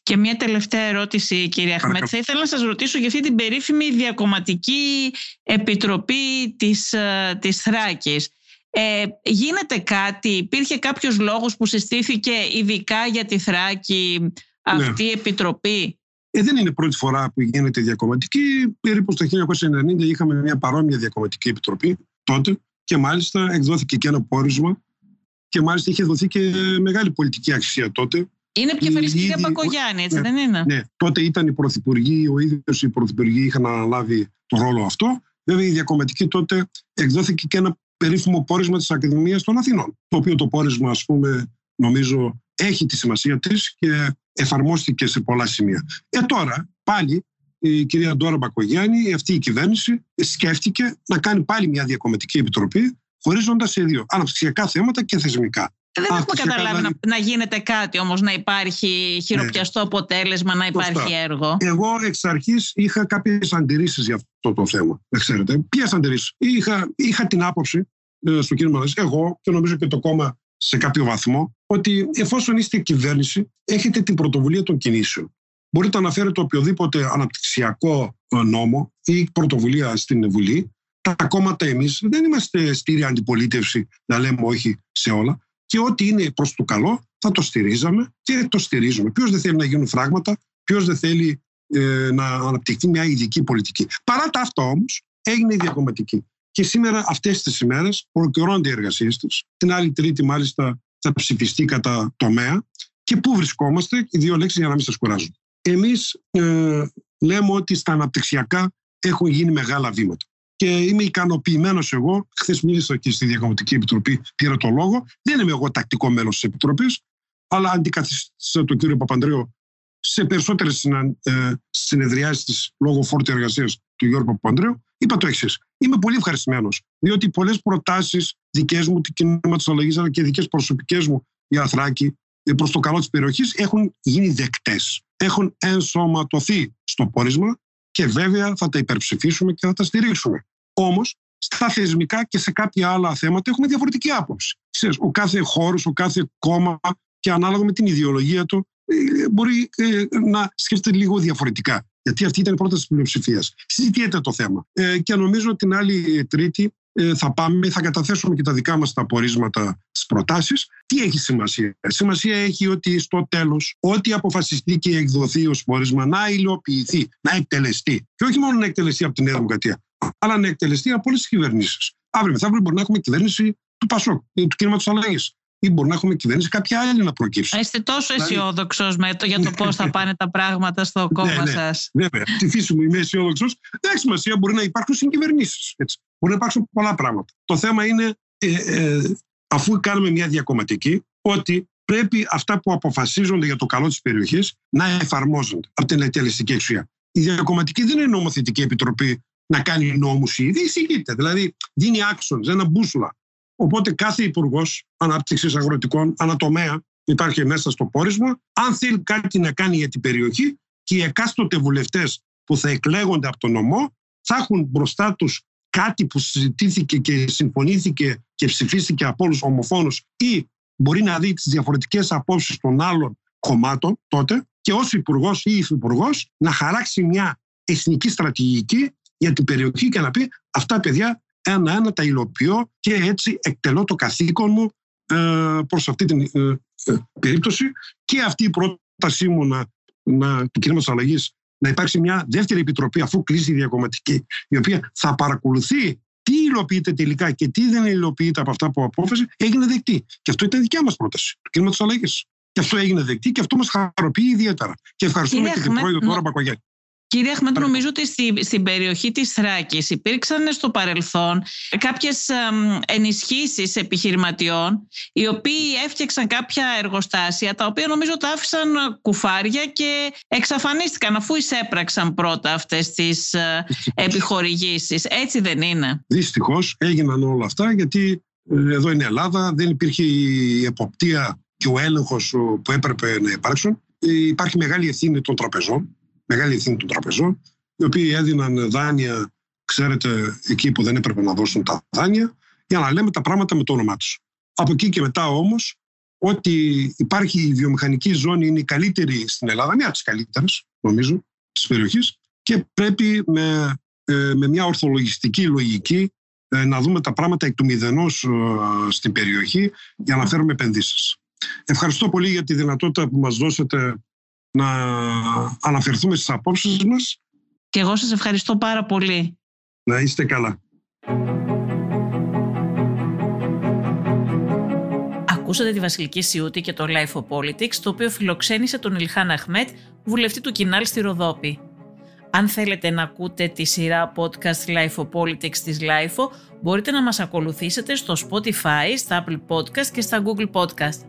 Και μια τελευταία ερώτηση, κύριε Αχμέτ. Θα ήθελα να σας ρωτήσω για αυτή την περίφημη διακομματική επιτροπή της, ε, της Θράκης. Ε, γίνεται κάτι, υπήρχε κάποιος λόγος που συστήθηκε ειδικά για τη Θράκη αυτή η επιτροπή; Ε, δεν είναι πρώτη φορά που γίνεται διακομματική. Περίπου στο 1990 είχαμε μια παρόμοια διακομματική επιτροπή τότε και μάλιστα εκδόθηκε και ένα πόρισμα και μάλιστα είχε δοθεί και μεγάλη πολιτική αξία τότε είναι επικεφαλή κυρία Πακογιάννη, έτσι ναι, δεν είναι; Ναι, τότε ήταν οι πρωθυπουργοί, ο ίδιος οι πρωθυπουργοί είχαν αναλάβει τον ρόλο αυτό. Βέβαια, η διακομματική τότε εκδόθηκε και ένα περίφημο πόρισμα της Ακαδημίας των Αθηνών. Το οποίο το πόρισμα, ας πούμε, νομίζω έχει τη σημασία της και εφαρμόστηκε σε πολλά σημεία. Ε, τώρα πάλι η κυρία Ντόρα Μπακογιάννη, αυτή η κυβέρνηση, σκέφτηκε να κάνει πάλι μια διακομματική επιτροπή, χωρίζοντας σε δύο αναπτυξιακά θέματα και θεσμικά. Δεν έχουμε καταλάβει να, να, γίνεται κάτι όμως, να υπάρχει χειροπιαστό ναι. αποτέλεσμα, να υπάρχει έργο. Εγώ εξ αρχής είχα κάποιες αντιρρήσεις για αυτό το θέμα. Ξέρετε. Ποιες αντιρρήσεις; Είχα, είχα την άποψη ε, στο κύριο Μαλέση, εγώ και νομίζω και το κόμμα σε κάποιο βαθμό, ότι εφόσον είστε κυβέρνηση, έχετε την πρωτοβουλία των κινήσεων. Μπορείτε να φέρετε οποιοδήποτε αναπτυξιακό ε, νόμο ή πρωτοβουλία στην Βουλή. Τα κόμματα εμείς δεν είμαστε στήρια αντιπολίτευση να λέμε όχι σε όλα και ό,τι είναι προς το καλό θα το στηρίζαμε και το στηρίζουμε. Ποιος δεν θέλει να γίνουν φράγματα, ποιος δεν θέλει ε, να αναπτυχθεί μια ειδική πολιτική. Παρά τα αυτά όμως έγινε η διακομματική. Και σήμερα αυτές τις ημέρες ολοκληρώνονται οι εργασίες της. Την άλλη Τρίτη, μάλιστα, θα ψηφιστεί κατά τομέα. Και πού βρισκόμαστε, οι δύο λέξεις για να μην σας κουράζουν. Εμείς ε, λέμε ότι στα αναπτυξιακά έχουν γίνει μεγάλα βήματα και είμαι ικανοποιημένος εγώ. Χθες μίλησα και στη Διακομματική Επιτροπή, πήρα το λόγο. Δεν είμαι εγώ τακτικό μέλος της Επιτροπής, αλλά αντικαθιστά τον κύριο Παπανδρέου σε περισσότερες ε, συνεδριάσεις της λόγω φόρτου εργασίας του Γιώργου Παπανδρέου. Είπα το εξής. Είμαι πολύ ευχαριστημένος, διότι πολλές προτάσεις δικές μου, του κινήματο αλλαγή, αλλά και δικές προσωπικές μου για Αθράκη, ε, προς το καλό της περιοχής, έχουν γίνει δεκτές. Έχουν ενσωματωθεί στο πόρισμα και βέβαια θα τα υπερψηφίσουμε και θα τα στηρίξουμε. Όμως, στα θεσμικά και σε κάποια άλλα θέματα έχουμε διαφορετική άποψη. Ξέρεις, ο κάθε χώρος, ο κάθε κόμμα και ανάλογα με την ιδεολογία του ε, μπορεί ε, να σκέφτεται λίγο διαφορετικά. Γιατί αυτή ήταν η πρόταση της πλειοψηφίας. Συζητιέται το θέμα. Ε, και νομίζω την άλλη Τρίτη ε, θα πάμε, θα καταθέσουμε και τα δικά μας τα απορίσματα στις προτάσεις. Τι έχει σημασία; Σημασία έχει ότι στο τέλος ό,τι αποφασιστεί και εκδοθεί ως πόρισμα να υλοποιηθεί, να εκτελεστεί. Και όχι μόνο να εκτελεστεί από την Νέα Δημοκρατία, αλλά να εκτελεστεί από όλες τις κυβερνήσεις. Αύριο μεθαύριο μπορεί να έχουμε κυβέρνηση του Πασόκ ή του κίνηματο αλλαγής. Ή μπορεί να έχουμε κυβέρνηση κάποια άλλη να προκύψει. Είστε τόσο δηλαδή- αισιόδοξος για το πώς θα πάνε τα πράγματα στο ναι, κόμμα ναι, ναι, σας. Βέβαια. Τη φύση μου είμαι αισιόδοξος. Δεν έχει σημασία, μπορεί να υπάρχουν συγκυβερνήσεις. Μπορεί να υπάρξουν πολλά πράγματα. Το θέμα είναι, ε, ε, αφού κάνουμε μια διακομματική, ότι πρέπει αυτά που αποφασίζονται για το καλό της περιοχής να εφαρμόζονται από την εκτελεστική εξουσία. Η διακομματική δεν είναι νομοθετική επιτροπή να κάνει νόμους ή εισηγείται. Δηλαδή δίνει άξονες, ένα μπούσουλα. Οπότε κάθε υπουργός ανάπτυξης αγροτικών, ανατομέα, υπάρχει μέσα στο πόρισμα, αν θέλει κάτι να κάνει για την περιοχή και οι εκάστοτε βουλευτές που θα εκλέγονται από τον νομό θα έχουν μπροστά τους κάτι που συζητήθηκε και συμφωνήθηκε και ψηφίστηκε από όλους ομοφόνους ή μπορεί να δει τις διαφορετικές απόψεις των άλλων κομμάτων τότε και ως υπουργός ή υφυπουργός να χαράξει μια εθνική στρατηγική για την περιοχή και να πει αυτά παιδιά ένα-ένα τα υλοποιώ και έτσι εκτελώ το καθήκον μου ε, προς αυτή την ε, ε, περίπτωση και αυτή η πρότασή μου να, να, του κινήματος αλλαγής να υπάρξει μια δεύτερη επιτροπή αφού κλείσει η διακομματική η οποία θα παρακολουθεί τι υλοποιείται τελικά και τι δεν υλοποιείται από αυτά που απόφασε έγινε δεκτή. Και αυτό ήταν δικιά μας πρόταση του κινήματο αλλαγή. Και αυτό έγινε δεκτή και αυτό μας χαροποιεί ιδιαίτερα. Και ευχαριστούμε και την πρόεδρο τώρα Μπακογιάκη. Κύριε Αχμέτ, νομίζω ότι στη, στην περιοχή της Θράκης υπήρξαν στο παρελθόν κάποιες ενισχύσεις επιχειρηματιών οι οποίοι έφτιαξαν κάποια εργοστάσια τα οποία νομίζω τα άφησαν κουφάρια και εξαφανίστηκαν αφού εισέπραξαν πρώτα αυτές τις ε, επιχορηγήσεις. Έτσι δεν είναι; Δυστυχώς έγιναν όλα αυτά γιατί ε, εδώ είναι Ελλάδα, δεν υπήρχε η εποπτεία και ο έλεγχος που έπρεπε να υπάρξουν. Ε, υπάρχει μεγάλη ευθύνη των τραπεζών μεγάλη ευθύνη των τραπεζών, οι οποίοι έδιναν δάνεια, ξέρετε, εκεί που δεν έπρεπε να δώσουν τα δάνεια, για να λέμε τα πράγματα με το όνομά τους. Από εκεί και μετά όμως, ότι υπάρχει η βιομηχανική ζώνη είναι η καλύτερη στην Ελλάδα, μια από τις καλύτερες, νομίζω, της περιοχής, και πρέπει με, ε, με μια ορθολογιστική λογική ε, να δούμε τα πράγματα εκ του μηδενός ε, στην περιοχή για να φέρουμε επενδύσεις. Ευχαριστώ πολύ για τη δυνατότητα που μας δώσετε να αναφερθούμε στις απόψεις μας. Και εγώ σας ευχαριστώ πάρα πολύ. Να είστε καλά. Ακούσατε τη Βασιλική Σιούτη και το Life of Politics, το οποίο φιλοξένησε τον Ηλχάν Αχμέτ, βουλευτή του Κινάλ στη Ροδόπη. Αν θέλετε να ακούτε τη σειρά podcast Life of Politics της Life, μπορείτε να μας ακολουθήσετε στο Spotify, στα Apple Podcast και στα Google Podcast.